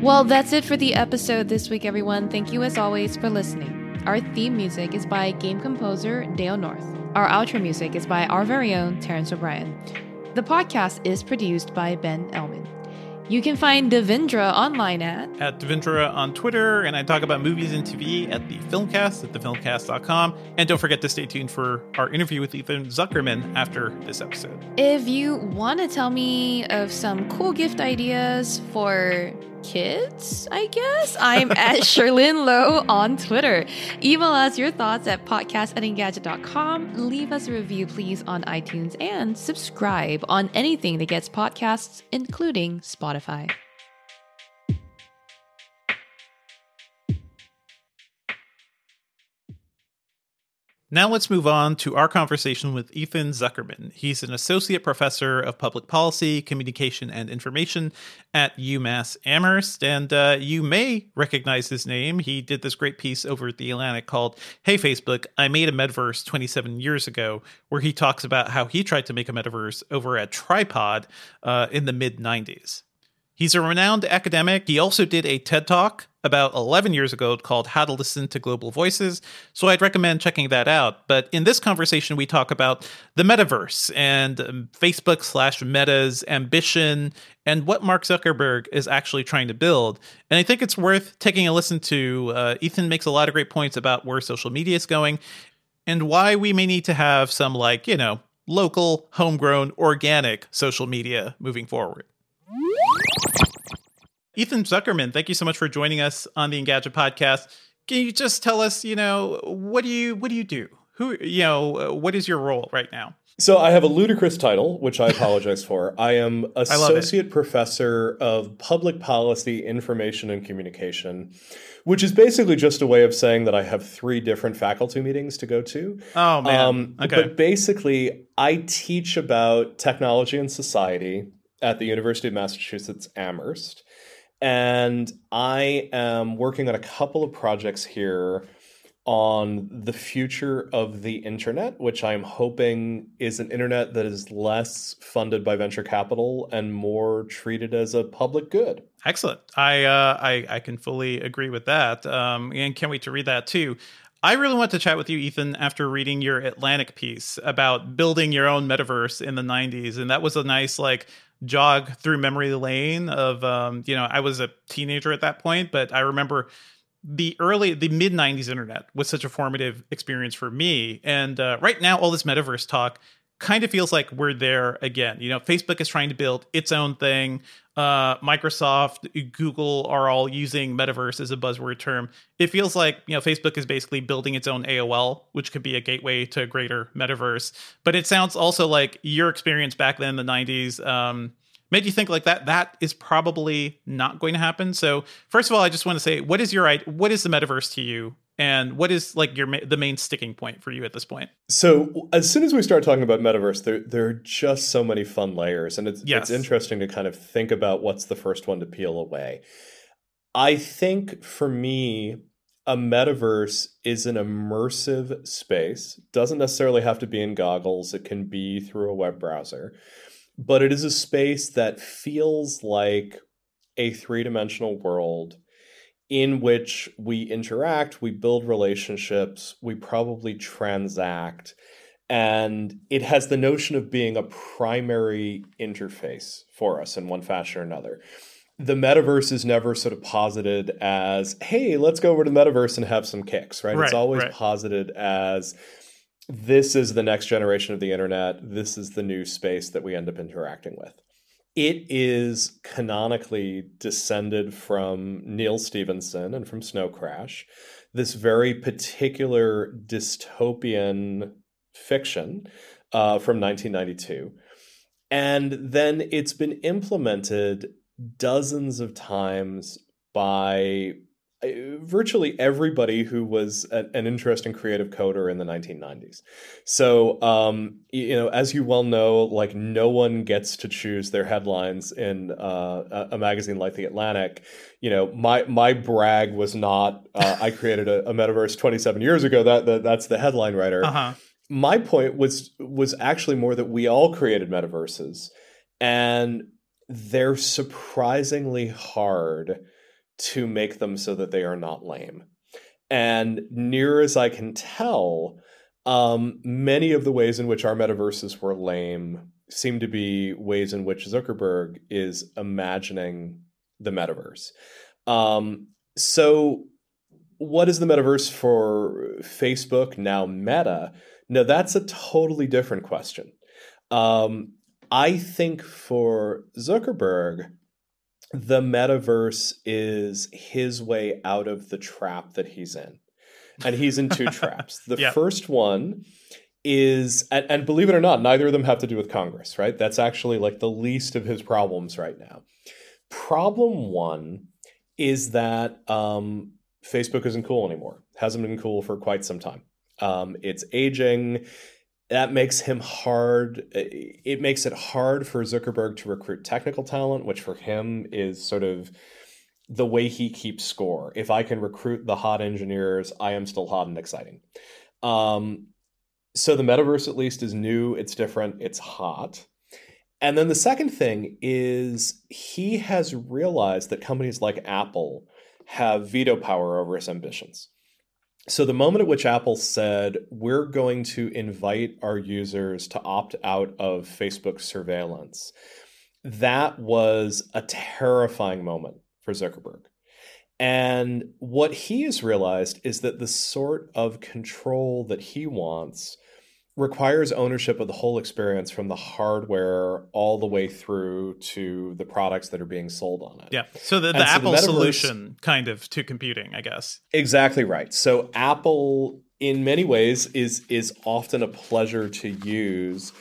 Well, that's it for the episode this week, everyone. Thank you as always for listening. Our theme music is by game composer Dale North. Our outro music is by our very own Terrence O'Brien. The podcast is produced by Ben Ellman. You can find Devindra online at at Devindra on Twitter, and I talk about movies and TV at the Filmcast at thefilmcast.com. And don't forget to stay tuned for our interview with Ethan Zuckerman after this episode. If you want to tell me of some cool gift ideas for kids, I guess, I'm at Cherlynn Low on Twitter. Email us your thoughts at podcast at engadget.com. Leave us a review, please, on iTunes and subscribe on anything that gets podcasts, including Spotify. Now let's move on to our conversation with Ethan Zuckerman. He's an associate professor of public policy, communication, and information at UMass Amherst, and uh, you may recognize his name. He did this great piece over at the Atlantic called "Hey Facebook, I Made a Metaverse 27 Years Ago," where he talks about how he tried to make a metaverse over at Tripod uh, in the mid 90s. He's a renowned academic. He also did a TED Talk about 11 years ago called How to Listen to Global Voices. So I'd recommend checking that out. But in this conversation, we talk about the metaverse and um, Facebook slash Meta's ambition and what Mark Zuckerberg is actually trying to build. And I think it's worth taking a listen to. Uh, Ethan makes a lot of great points about where social media is going and why we may need to have some, like, you know, local, homegrown, organic social media moving forward. Ethan Zuckerman, thank you so much for joining us on the Engadget podcast. Can you just tell us, you know, what do you what do you do? Who, you know, what is your role right now? So I have a ludicrous title, which I apologize for. I am associate professor of public policy, information, and communication, which is basically just a way of saying that I have three different faculty meetings to go to. Oh man, um, okay. But basically, I teach about technology and society at the University of Massachusetts Amherst. And I am working on a couple of projects here on the future of the internet, which I'm hoping is an internet that is less funded by venture capital and more treated as a public good. Excellent. I uh, I, I can fully agree with that. Um, and can't wait to read that too. I really want to chat with you, Ethan, after reading your Atlantic piece about building your own metaverse in the 90s. And that was a nice, like, jog through memory lane of um, you know, I was a teenager at that point, but I remember the early the mid 90s internet was such a formative experience for me. And uh, right now all this metaverse talk kind of feels like we're there again. You know facebook is trying to build its own thing. Uh, microsoft google are all using metaverse as a buzzword term. It feels like you know facebook is basically building its own aol which could be a gateway to a greater metaverse. But it sounds also like your experience back then in the 90s um, made you think like that that is probably not going to happen. So first of all i just want to say what is your what is the metaverse to you and what is like your the main sticking point for you at this point? So as soon as we start talking about metaverse there there are just so many fun layers and it's yes. it's interesting to kind of think about what's the first one to peel away. I think for me a metaverse is an immersive space. Doesn't necessarily have to be in goggles. It can be through a web browser. But it is a space that feels like a three dimensional world in which we interact, we build relationships, we probably transact. And it has the notion of being a primary interface for us in one fashion or another. The metaverse is never sort of posited as, hey, let's go over to the metaverse and have some kicks, right? right it's always right. posited as, this is the next generation of the internet. This is the new space that we end up interacting with. It is canonically descended from Neal Stephenson and from Snow Crash, this very particular dystopian fiction uh, from 1992. And then it's been implemented dozens of times by virtually everybody who was a, an interesting creative coder in the 1990s. So, um, you know, as you well know, like no one gets to choose their headlines in uh, a magazine like the Atlantic. You know, my my brag was not uh, I created a, a, metaverse 27 years ago. That, that that's the headline writer. Uh-huh. My point was was actually more that we all created metaverses, and they're surprisingly hard to make them so that they are not lame. And near as I can tell, um, many of the ways in which our metaverses were lame seem to be ways in which Zuckerberg is imagining the metaverse. Um, so, what is the metaverse for Facebook, now Meta? Now, that's a totally different question. Um, I think for Zuckerberg, the metaverse is his way out of the trap that he's in. And he's in two traps. The yep. first one is, and, and, believe it or not, neither of them have to do with Congress, right? That's actually like the least of his problems right now. Problem one is that um, Facebook isn't cool anymore. Hasn't been cool for quite some time. Um, it's aging that makes him hard. It makes it hard for Zuckerberg to recruit technical talent, which for him is sort of the way he keeps score. If I can recruit the hot engineers, I am still hot and exciting. Um, so the metaverse, at least, is new. It's different. It's hot. And then the second thing is he has realized that companies like Apple have veto power over his ambitions. So, the moment at which Apple said, we're going to invite our users to opt out of Facebook surveillance, that was a terrifying moment for Zuckerberg. And what he has realized is that the sort of control that he wants requires ownership of the whole experience from the hardware all the way through to the products that are being sold on it. Yeah. So the, the so Apple the solution kind of to computing, I guess. Exactly right. So Apple in many ways is is often a pleasure to use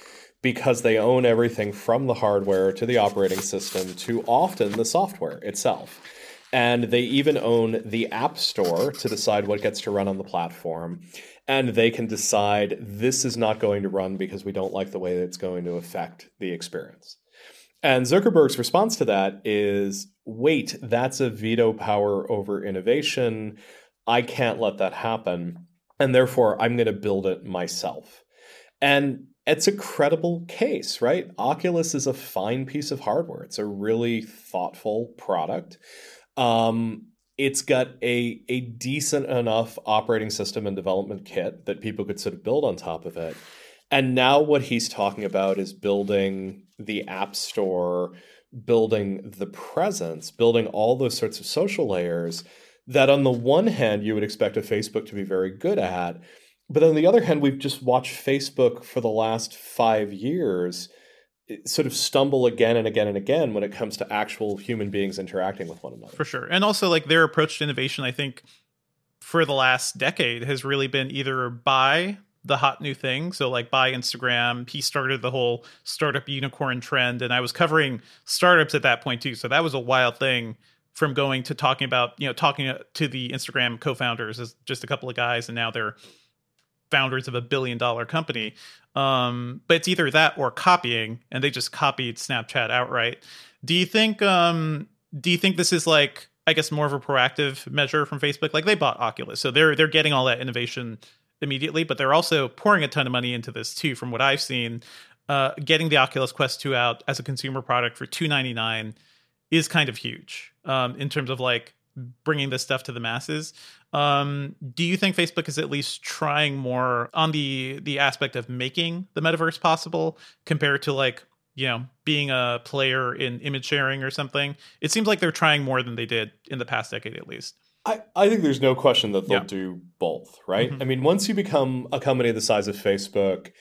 because they own everything from the hardware to the operating system to often the software itself. And they even own the App Store to decide what gets to run on the platform and they can decide this is not going to run because we don't like the way that it's going to affect the experience. And Zuckerberg's response to that is wait, that's a veto power over innovation. I can't let that happen. And therefore, I'm going to build it myself. And it's a credible case, right? Oculus is a fine piece of hardware, it's a really thoughtful product. Um, it's got a a decent enough operating system and development kit that people could sort of build on top of it. And now what he's talking about is building the app store, building the presence, building all those sorts of social layers that on the one hand you would expect a Facebook to be very good at, but on the other hand we've just watched Facebook for the last 5 years sort of stumble again and again and again when it comes to actual human beings interacting with one another. For sure. And also like their approach to innovation I think for the last decade has really been either buy the hot new thing. So like buy Instagram. He started the whole startup unicorn trend and I was covering startups at that point too. So that was a wild thing from going to talking about, you know, talking to the Instagram co-founders as just a couple of guys and now they're founders of a billion dollar company. Um, but it's either that or copying, and they just copied Snapchat outright. Do you think? Um, do you think this is like, I guess, more of a proactive measure from Facebook? Like they bought Oculus, so they're they're getting all that innovation immediately, but they're also pouring a ton of money into this too. From what I've seen, uh, getting the Oculus Quest 2 out as a consumer product for 299 is kind of huge um, in terms of like bringing this stuff to the masses. Um, do you think Facebook is at least trying more on the the aspect of making the metaverse possible compared to like you know being a player in image sharing or something? It seems like they're trying more than they did in the past decade, at least. I, I think there's no question that they'll yeah. do both, right? Mm-hmm. I mean, once you become a company the size of Facebook,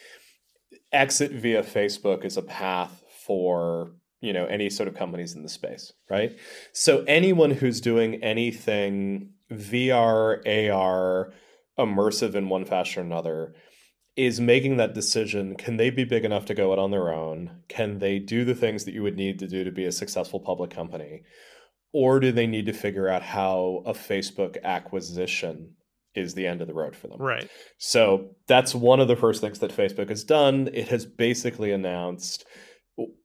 exit via Facebook is a path for you know any sort of companies in the space right so anyone who's doing anything vr ar immersive in one fashion or another is making that decision can they be big enough to go it on their own can they do the things that you would need to do to be a successful public company or do they need to figure out how a facebook acquisition is the end of the road for them. Right. So that's one of the first things that Facebook has done. It has basically announced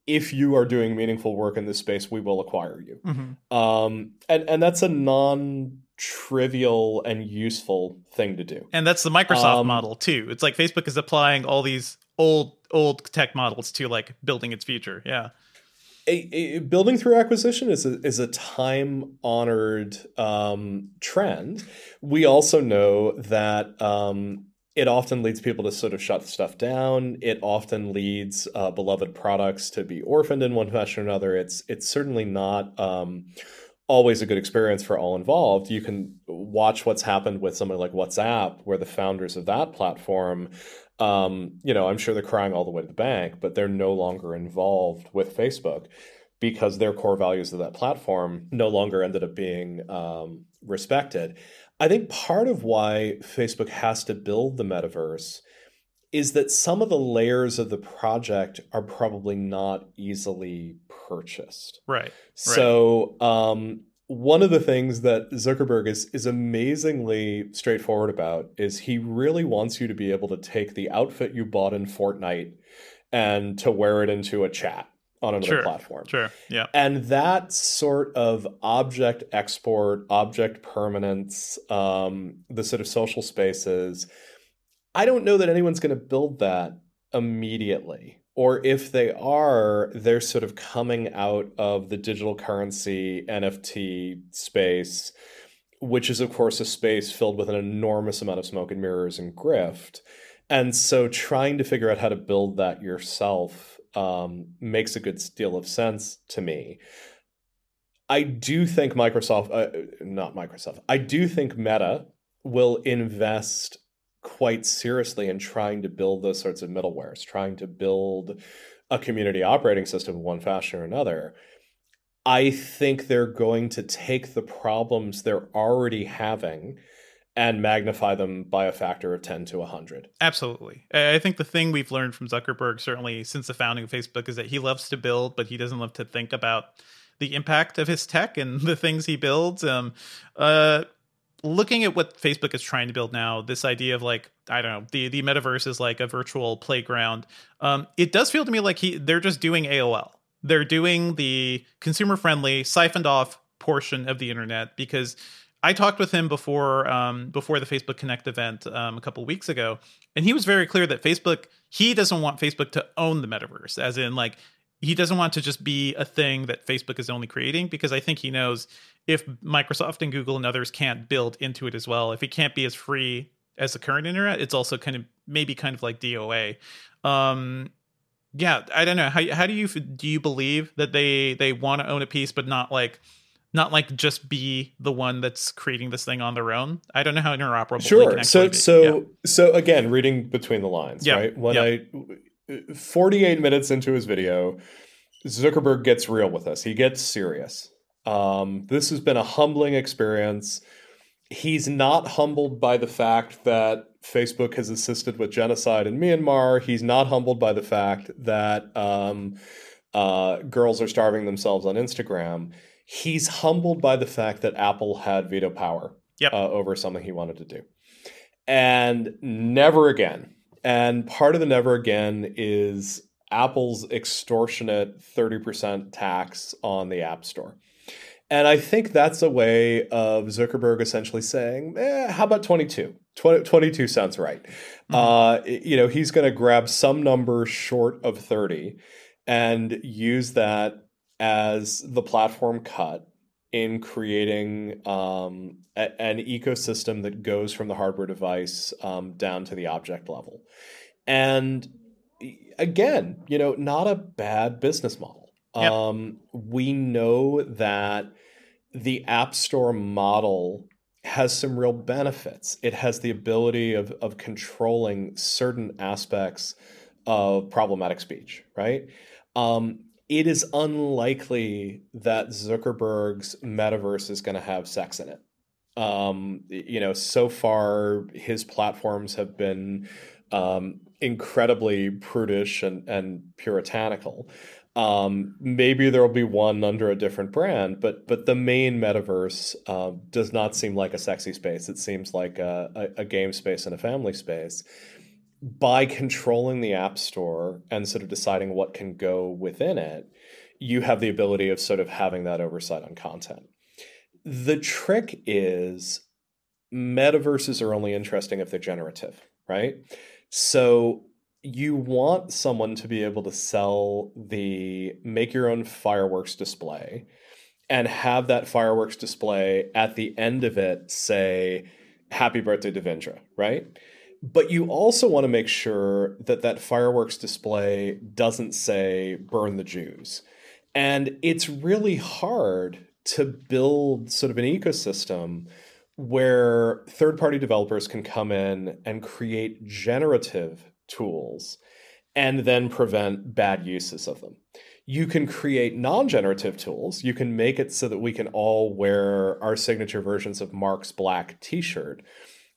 if you are doing meaningful work in this space, we will acquire you. Mm-hmm. Um, and and that's a non trivial and useful thing to do. And that's the Microsoft um, model too. It's like Facebook is applying all these old old tech models to like building its future. Yeah. A, a, building through acquisition is a, is a time honored um, trend. We also know that um, it often leads people to sort of shut stuff down. It often leads uh, beloved products to be orphaned in one fashion or another. It's it's certainly not um, always a good experience for all involved. You can watch what's happened with something like WhatsApp, where the founders of that platform, um, you know, I'm sure they're crying all the way to the bank, but they're no longer involved with Facebook because their core values of that platform no longer ended up being um, respected. I think part of why Facebook has to build the metaverse is that some of the layers of the project are probably not easily purchased. Right. So, um, one of the things that Zuckerberg is is amazingly straightforward about is he really wants you to be able to take the outfit you bought in Fortnite and to wear it into a chat on another sure, platform. Sure. Yeah. And that sort of object export, object permanence, um, the sort of social spaces, I don't know that anyone's going to build that immediately. Or if they are, they're sort of coming out of the digital currency NFT space, which is, of course, a space filled with an enormous amount of smoke and mirrors and grift. And so trying to figure out how to build that yourself um, makes a good deal of sense to me. I do think Microsoft, uh, not Microsoft, I do think Meta will invest quite seriously in trying to build those sorts of middlewares, trying to build a community operating system in one fashion or another. I think they're going to take the problems they're already having and magnify them by a factor of 10 to 100. Absolutely. I think the thing we've learned from Zuckerberg, certainly since the founding of Facebook, is that he loves to build, but he doesn't love to think about the impact of his tech and the things he builds. Um, uh, looking at what Facebook is trying to build now, this idea of like I don't know the the metaverse is like a virtual playground. Um, it does feel to me like he they're just doing AOL. They're doing the consumer friendly siphoned off portion of the internet because I talked with him before um, before the Facebook Connect event um, a couple weeks ago, and he was very clear that Facebook he doesn't want Facebook to own the metaverse, as in like he doesn't want to just be a thing that Facebook is only creating because I think he knows if Microsoft and Google and others can't build into it as well, if it can't be as free as the current internet, it's also kind of maybe kind of like DOA. Um, yeah, I don't know. How how do you do you believe that they they want to own a piece, but not like not like just be the one that's creating this thing on their own. I don't know how interoperable. Sure. So so yeah. so again, reading between the lines, yeah. right? When yeah. I 48 minutes into his video, Zuckerberg gets real with us. He gets serious. Um, this has been a humbling experience. He's not humbled by the fact that Facebook has assisted with genocide in Myanmar. He's not humbled by the fact that um, uh, girls are starving themselves on Instagram he's humbled by the fact that Apple had veto power yep. uh, over something he wanted to do. And never again. And part of the never again is Apple's extortionate 30% tax on the App Store. And I think that's a way of Zuckerberg essentially saying, eh, how about 22? 20, 22 sounds right. Mm-hmm. Uh, you know, he's going to grab some number short of 30 and use that as the platform cut in creating um, a, an ecosystem that goes from the hardware device um, down to the object level. And again, you know, not a bad business model. Yep. Um, we know that the App Store model has some real benefits. It has the ability of, of controlling certain aspects of problematic speech, right? Um, it is unlikely that Zuckerberg's metaverse is going to have sex in it. Um, you know, so far his platforms have been um, incredibly prudish and, and puritanical. Um, maybe there will be one under a different brand, but but the main metaverse uh, does not seem like a sexy space. It seems like a, a, a game space and a family space by controlling the app store and sort of deciding what can go within it, you have the ability of sort of having that oversight on content. The trick is metaverses are only interesting if they're generative, right? So you want someone to be able to sell the make your own fireworks display and have that fireworks display at the end of it say happy birthday Devindra, right? but you also want to make sure that that fireworks display doesn't say burn the Jews. And it's really hard to build sort of an ecosystem where third party developers can come in and create generative tools and then prevent bad uses of them. You can create non generative tools. You can make it so that we can all wear our signature versions of Mark's black t shirt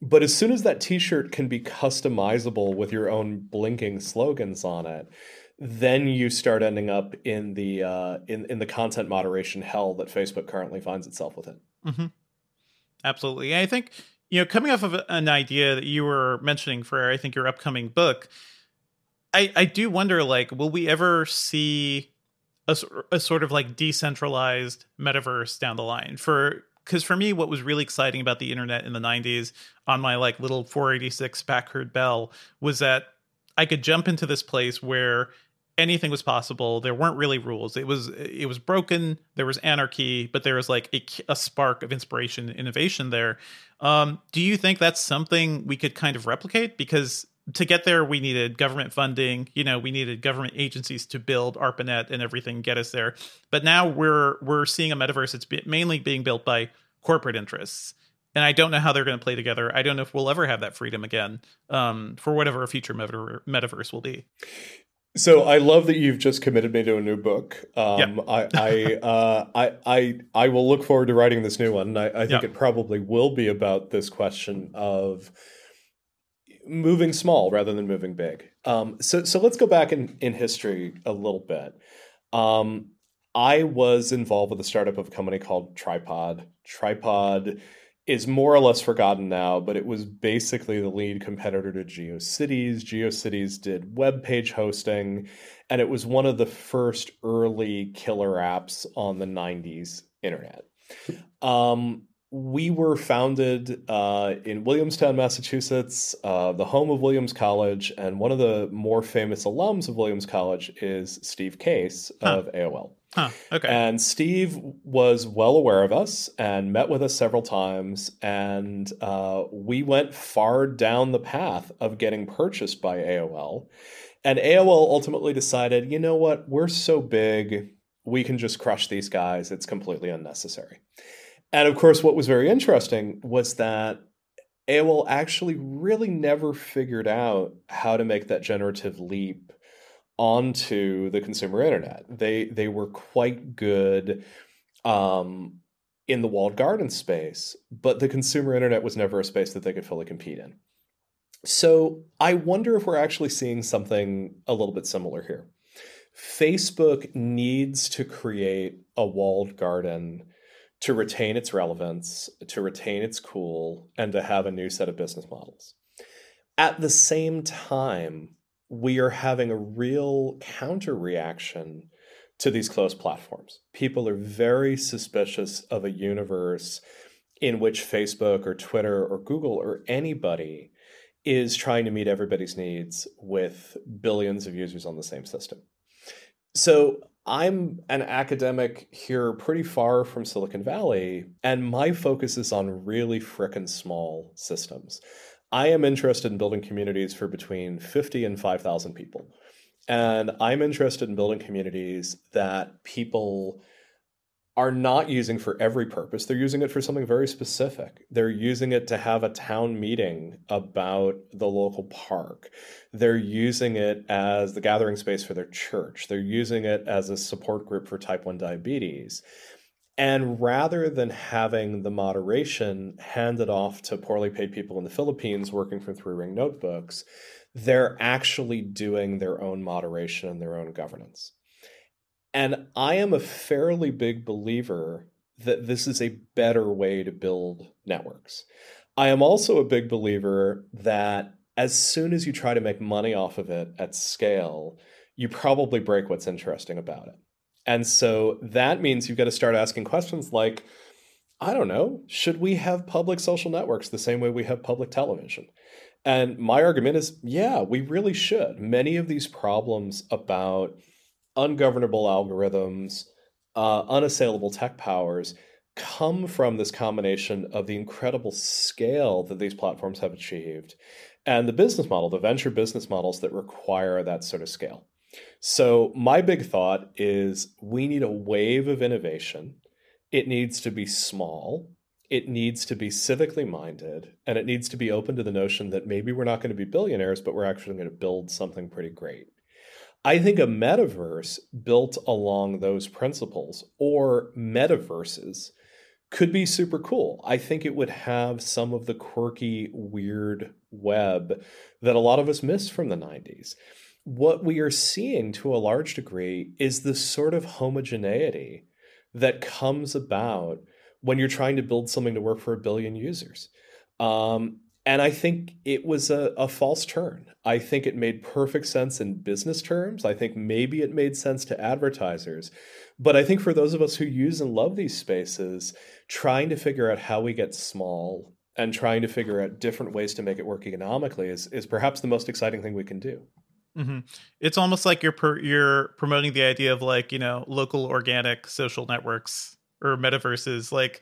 but as soon as that T-shirt can be customizable with your own blinking slogans on it, then you start ending up in the uh, in in the content moderation hell that Facebook currently finds itself within. Mm-hmm. Absolutely, I think you know coming off of an idea that you were mentioning for I think your upcoming book, I I do wonder like will we ever see a, a sort of like decentralized metaverse down the line? For because for me, what was really exciting about the internet in the 90s on my like little 486 Packard Bell was that I could jump into this place where anything was possible. There weren't really rules. It was it was broken. There was anarchy, but there was like a, a spark of inspiration, innovation there. Um, do you think that's something we could kind of replicate? Because to get there, we needed government funding. You know, we needed government agencies to build ARPANET and everything get us there. But now we're we're seeing a metaverse. that's mainly being built by corporate interests and I don't know how they're going to play together. I don't know if we'll ever have that freedom again um, for whatever a future metaverse will be. So I love that you've just committed me to a new book. Um, yep. I I, uh, I I I will look forward to writing this new one. I, I think yep. it probably will be about this question of moving small rather than moving big. Um, so so let's go back in in history a little bit. Um, I was involved with the startup of a company called Tripod. Tripod is more or less forgotten now, but it was basically the lead competitor to GeoCities. GeoCities did web page hosting, and it was one of the first early killer apps on the 90s internet. Um, we were founded uh, in Williamstown, Massachusetts, uh, the home of Williams College, and one of the more famous alums of Williams College is Steve Case huh. of AOL. Huh, okay. And Steve was well aware of us and met with us several times. And uh, we went far down the path of getting purchased by AOL. And AOL ultimately decided, you know what, we're so big, we can just crush these guys. It's completely unnecessary. And of course, what was very interesting was that AOL actually really never figured out how to make that generative leap onto the consumer internet. They they were quite good um, in the walled garden space, but the consumer internet was never a space that they could fully compete in. So I wonder if we're actually seeing something a little bit similar here. Facebook needs to create a walled garden to retain its relevance, to retain its cool, and to have a new set of business models. At the same time, we are having a real counter reaction to these closed platforms. People are very suspicious of a universe in which Facebook or Twitter or Google or anybody is trying to meet everybody's needs with billions of users on the same system. So I'm an academic here pretty far from Silicon Valley, and my focus is on really frickin' small systems. I am interested in building communities for between 50 and 5,000 people. And I'm interested in building communities that people are not using for every purpose. They're using it for something very specific. They're using it to have a town meeting about the local park. They're using it as the gathering space for their church. They're using it as a support group for type 1 diabetes. And rather than having the moderation handed off to poorly paid people in the Philippines working from three ring notebooks, they're actually doing their own moderation and their own governance. And I am a fairly big believer that this is a better way to build networks. I am also a big believer that as soon as you try to make money off of it at scale, you probably break what's interesting about it. And so that means you've got to start asking questions like, I don't know, should we have public social networks the same way we have public television? And my argument is, yeah, we really should. Many of these problems about ungovernable algorithms, uh, unassailable tech powers come from this combination of the incredible scale that these platforms have achieved and the business model, the venture business models that require that sort of scale. So, my big thought is we need a wave of innovation. It needs to be small, it needs to be civically minded, and it needs to be open to the notion that maybe we're not going to be billionaires, but we're actually going to build something pretty great. I think a metaverse built along those principles or metaverses could be super cool. I think it would have some of the quirky, weird web that a lot of us miss from the 90s what we are seeing to a large degree is the sort of homogeneity that comes about when you're trying to build something to work for a billion users. Um, and I think it was a, a, false turn. I think it made perfect sense in business terms. I think maybe it made sense to advertisers. But I think for those of us who use and love these spaces, trying to figure out how we get small and trying to figure out different ways to make it work economically is, is perhaps the most exciting thing we can do. Mm-hmm. It's almost like you're per, you're promoting the idea of like you know local organic social networks or metaverses. Like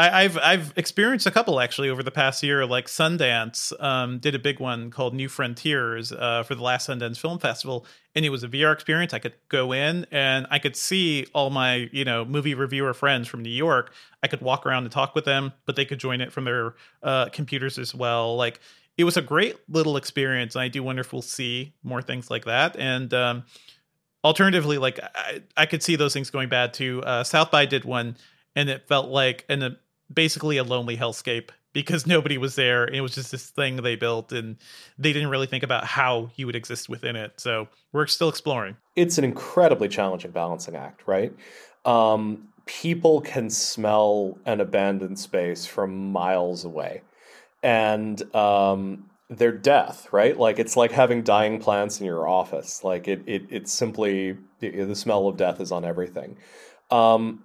I, have I've experienced a couple actually over the past year. Like Sundance um, did a big one called New Frontiers uh, for the last Sundance Film Festival, and it was a VR experience. I could go in and I could see all my you know movie reviewer friends from New York. I could walk around and talk with them, but they could join it from their uh, computers as well. Like it was a great little experience. And I do wonder if we'll see more things like that. And um, alternatively, like I, I, could see those things going bad too. Uh, South by did one, and it felt like and a, basically a lonely hellscape because nobody was there. And it was just this thing they built, and they didn't really think about how you would exist within it. So we're still exploring. It's an incredibly challenging balancing act, right? Um, people can smell an abandoned space from miles away and um, their death, right? Like it's like having dying plants in your office. Like it, it it's simply the smell of death is on everything. Um,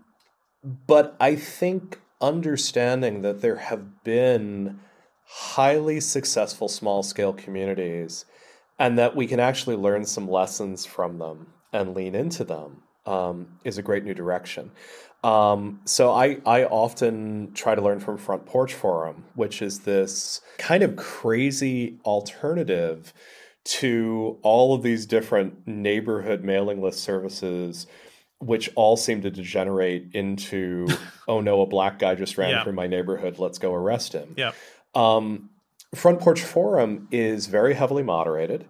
but I think understanding that there have been highly successful small scale communities and that we can actually learn some lessons from them and lean into them um, is a great new direction. Um, so I, I often try to learn from Front Porch Forum, which is this kind of crazy alternative to all of these different neighborhood mailing list services, which all seem to degenerate into, oh no, a black guy just ran yeah. through my neighborhood. Let's go arrest him. Yeah. Um, Front Porch Forum is very heavily moderated.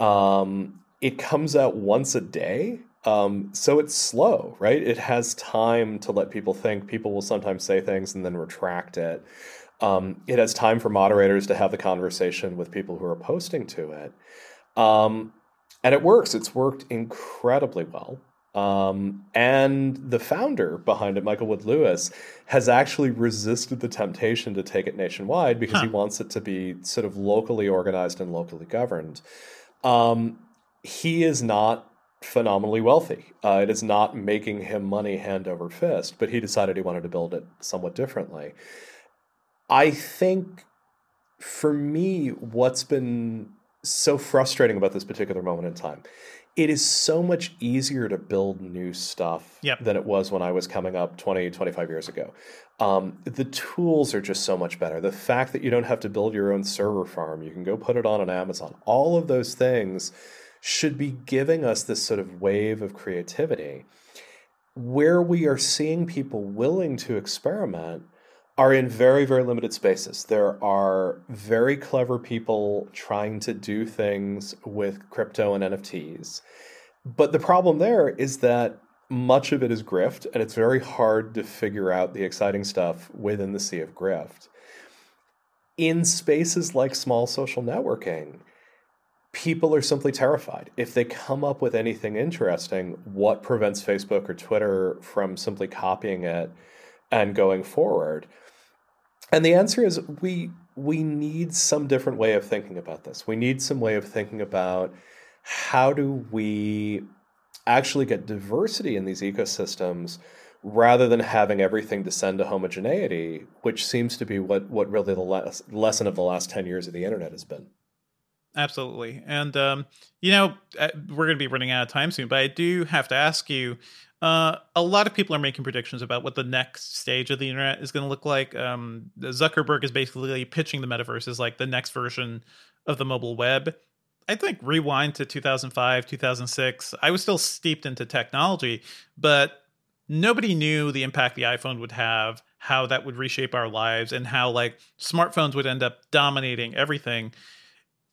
Um, it comes out once a day um, so it's slow, right? It has time to let people think. People will sometimes say things and then retract it. Um, it has time for moderators to have the conversation with people who are posting to it. Um, and it works. It's worked incredibly well. Um, and the founder behind it, Michael Wood Lewis, has actually resisted the temptation to take it nationwide because huh. he wants it to be sort of locally organized and locally governed. Um, he is not phenomenally wealthy. Uh, it is not making him money hand over fist, but he decided he wanted to build it somewhat differently. I think for me, what's been so frustrating about this particular moment in time, it is so much easier to build new stuff yep. than it was when I was coming up 20, 25 years ago. Um, the tools are just so much better. The fact that you don't have to build your own server farm, you can go put it on an Amazon, all of those things should be giving us this sort of wave of creativity. Where we are seeing people willing to experiment are in very, very limited spaces. There are very clever people trying to do things with crypto and NFTs. But the problem there is that much of it is grift, and it's very hard to figure out the exciting stuff within the sea of grift. In spaces like small social networking, people are simply terrified. If they come up with anything interesting, what prevents Facebook or Twitter from simply copying it and going forward? And the answer is we we need some different way of thinking about this. We need some way of thinking about how do we actually get diversity in these ecosystems rather than having everything descend to homogeneity, which seems to be what, what really the les- lesson of the last 10 years of the internet has been. Absolutely. And, um, you know, uh, we're going to be running out of time soon, but I do have to ask you uh, a lot of people are making predictions about what the next stage of the internet is going to look like. Um, Zuckerberg is basically pitching the metaverse as like the next version of the mobile web. I think rewind to 2005, 2006, I was still steeped into technology, but nobody knew the impact the iPhone would have, how that would reshape our lives, and how like smartphones would end up dominating everything.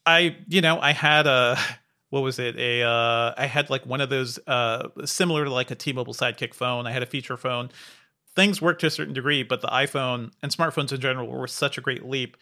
I, you know, I had a what was it? A uh, I had like one of those uh, similar to like a T-Mobile Sidekick phone. I had a feature phone. Things worked to a certain degree, but the iPhone and smartphones in general were such a great leap.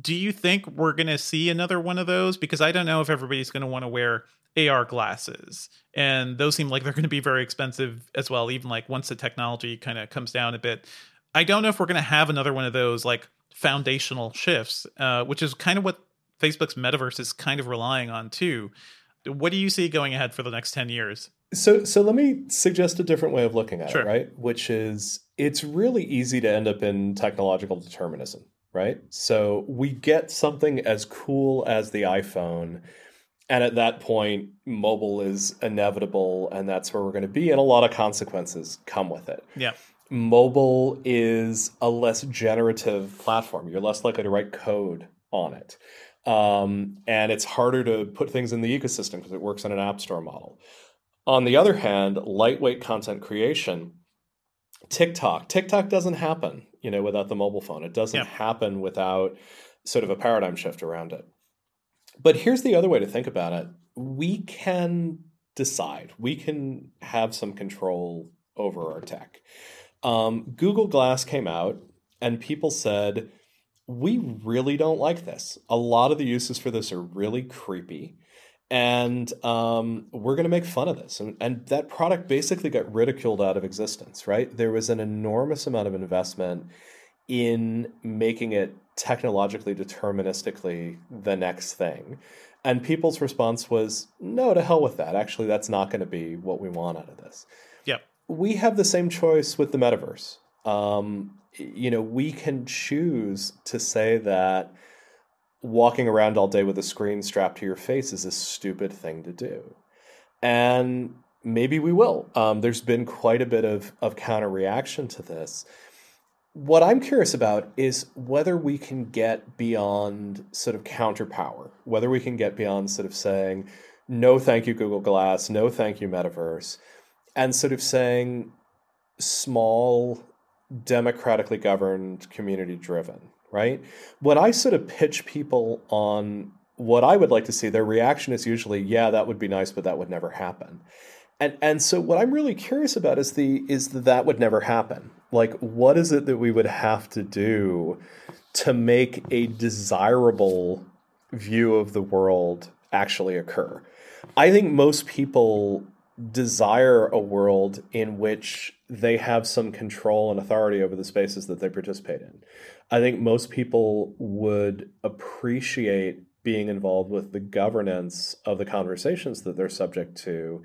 Do you think we're going to see another one of those? Because I don't know if everybody's going to want to wear AR glasses, and those seem like they're going to be very expensive as well. Even like once the technology kind of comes down a bit, I don't know if we're going to have another one of those like foundational shifts, uh, which is kind of what Facebook's metaverse is kind of relying on too. What do you see going ahead for the next 10 years? So so let me suggest a different way of looking at sure. it, right? Which is it's really easy to end up in technological determinism, right? So we get something as cool as the iPhone and at that point, mobile is inevitable, and that's where we're going to be, and a lot of consequences come with it. Yeah. Mobile is a less generative platform. You're less likely to write code on it. Um, and it's harder to put things in the ecosystem because it works on an app store model. On the other hand, lightweight content creation, TikTok, TikTok doesn't happen, you know, without the mobile phone. It doesn't yeah. happen without sort of a paradigm shift around it. But here's the other way to think about it. We can decide. We can have some control over our tech. Um, Google Glass came out, and people said, we really don't like this. A lot of the uses for this are really creepy. And um, we're going to make fun of this. And, and that product basically got ridiculed out of existence, right? There was an enormous amount of investment in making it technologically deterministically the next thing. And people's response was, no, to hell with that. Actually, that's not going to be what we want out of this. Yep. We have the same choice with the metaverse. Um, you know, we can choose to say that walking around all day with a screen strapped to your face is a stupid thing to do. And maybe we will. Um, there's been quite a bit of, of counter reaction to this. What I'm curious about is whether we can get beyond sort of counterpower, whether we can get beyond sort of saying, no, thank you, Google Glass, no, thank you, Metaverse, and sort of saying small democratically governed, community driven, right? When I sort of pitch people on what I would like to see, their reaction is usually, yeah, that would be nice, but that would never happen. And and so what I'm really curious about is the is the, that would never happen. Like what is it that we would have to do to make a desirable view of the world actually occur? I think most people desire a world in which they have some control and authority over the spaces that they participate in. I think most people would appreciate being involved with the governance of the conversations that they're subject to.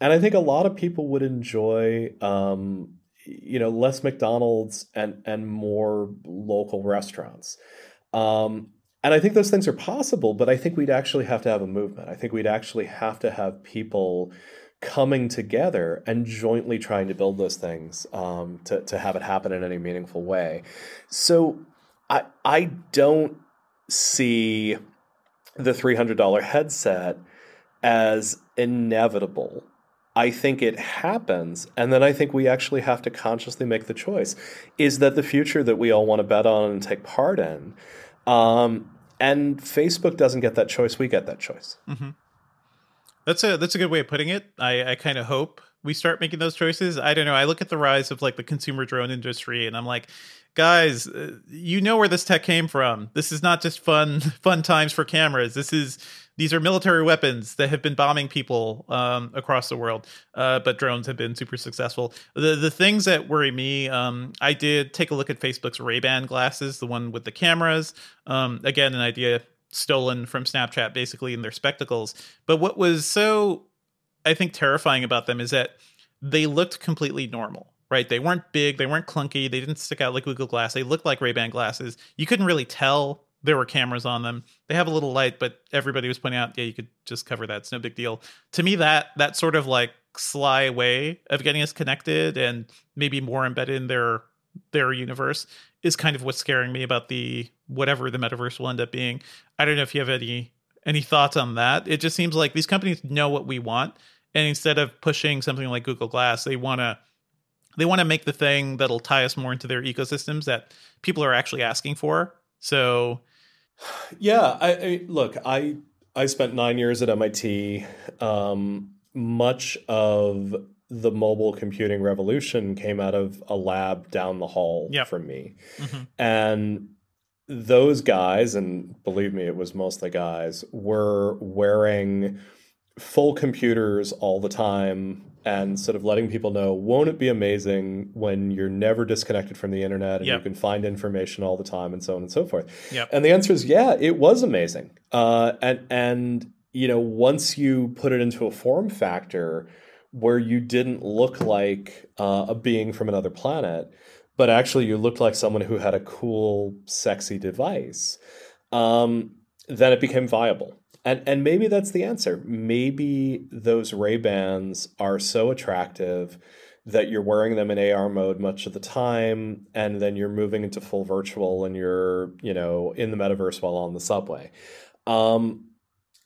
And I think a lot of people would enjoy, um, you know, less McDonald's and and more local restaurants. Um, and I think those things are possible, but I think we'd actually have to have a movement. I think we'd actually have to have people coming together and jointly trying to build those things um, to, to have it happen in any meaningful way. So I I don't see the $300 headset as inevitable. I think it happens, and then I think we actually have to consciously make the choice. Is that the future that we all want to bet on and take part in? Um, and Facebook doesn't get that choice; we get that choice. Mm-hmm. That's a that's a good way of putting it. I, I kind of hope we start making those choices. I don't know. I look at the rise of like the consumer drone industry, and I'm like, guys, uh, you know where this tech came from. This is not just fun fun times for cameras. This is these are military weapons that have been bombing people um, across the world. Uh, but drones have been super successful. The the things that worry me, um, I did take a look at Facebook's Ray Ban glasses, the one with the cameras. Um, again, an idea stolen from Snapchat basically in their spectacles. But what was so I think terrifying about them is that they looked completely normal, right? They weren't big, they weren't clunky, they didn't stick out like Google Glass. They looked like Ray-Ban glasses. You couldn't really tell there were cameras on them. They have a little light, but everybody was pointing out, yeah, you could just cover that. It's no big deal. To me, that that sort of like sly way of getting us connected and maybe more embedded in their their universe is kind of what's scaring me about the whatever the metaverse will end up being. I don't know if you have any any thoughts on that. It just seems like these companies know what we want, and instead of pushing something like Google Glass, they want to they want to make the thing that'll tie us more into their ecosystems that people are actually asking for. So, yeah, I, I look, I I spent nine years at MIT. Um, much of the mobile computing revolution came out of a lab down the hall yep. from me. Mm-hmm. And those guys, and believe me, it was mostly guys, were wearing full computers all the time and sort of letting people know won't it be amazing when you're never disconnected from the internet and yep. you can find information all the time and so on and so forth yep. and the answer is yeah it was amazing uh, and and you know once you put it into a form factor where you didn't look like uh, a being from another planet, but actually you looked like someone who had a cool, sexy device, um, then it became viable. And and maybe that's the answer. Maybe those Ray Bans are so attractive that you're wearing them in AR mode much of the time, and then you're moving into full virtual and you're, you know, in the metaverse while on the subway. Um,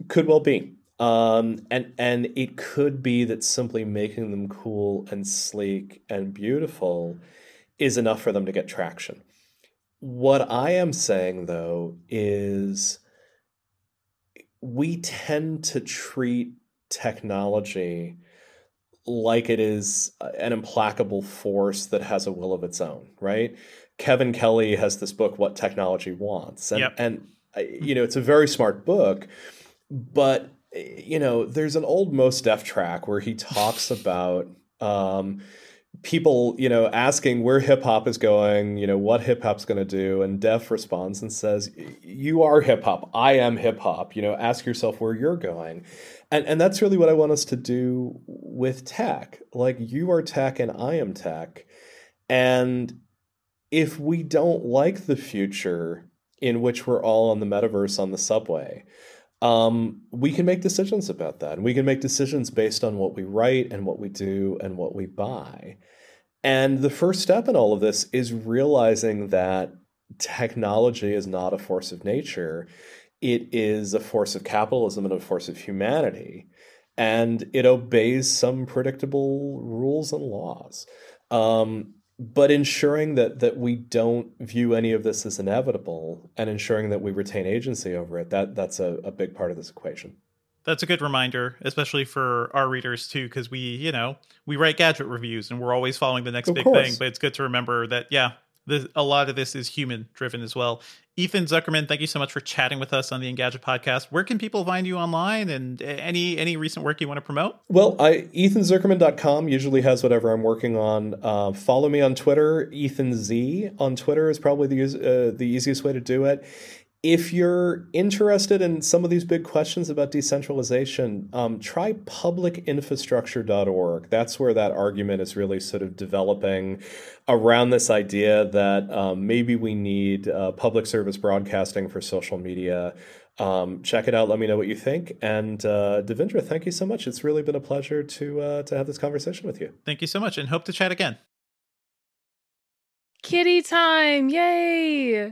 could well be. Um, and and it could be that simply making them cool and sleek and beautiful is enough for them to get traction. What I am saying though is we tend to treat technology like it is an implacable force that has a will of its own, right? Kevin Kelly has this book, What Technology Wants. And, yep. and you know, it's a very smart book, but, you know, there's an old Mos Def track where he talks about um, people, you know, asking where hip hop is going, you know, what hip hop's going to do. And Def responds and says, You are hip hop. I am hip hop. You know, ask yourself where you're going. And, and that's really what I want us to do with tech. Like, you are tech and I am tech. And if we don't like the future in which we're all on the metaverse on the subway, um, we can make decisions about that. And we can make decisions based on what we write and what we do and what we buy. And the first step in all of this is realizing that technology is not a force of nature, it is a force of capitalism and a force of humanity. And it obeys some predictable rules and laws. Um, but ensuring that that we don't view any of this as inevitable and ensuring that we retain agency over it that that's a, a big part of this equation that's a good reminder especially for our readers too because we you know we write gadget reviews and we're always following the next of big course. thing but it's good to remember that yeah this, a lot of this is human driven as well. Ethan Zuckerman, thank you so much for chatting with us on the Engadget podcast. Where can people find you online and any any recent work you want to promote? Well, I ethanzuckerman.com usually has whatever I'm working on. Uh, follow me on Twitter. Ethan Z on Twitter is probably the uh, the easiest way to do it if you're interested in some of these big questions about decentralization, um, try publicinfrastructure.org. That's where that argument is really sort of developing around this idea that um, maybe we need uh, public service broadcasting for social media. Um, check it out. Let me know what you think. And uh, Devindra, thank you so much. It's really been a pleasure to uh, to have this conversation with you. Thank you so much, and hope to chat again. Kitty time! Yay!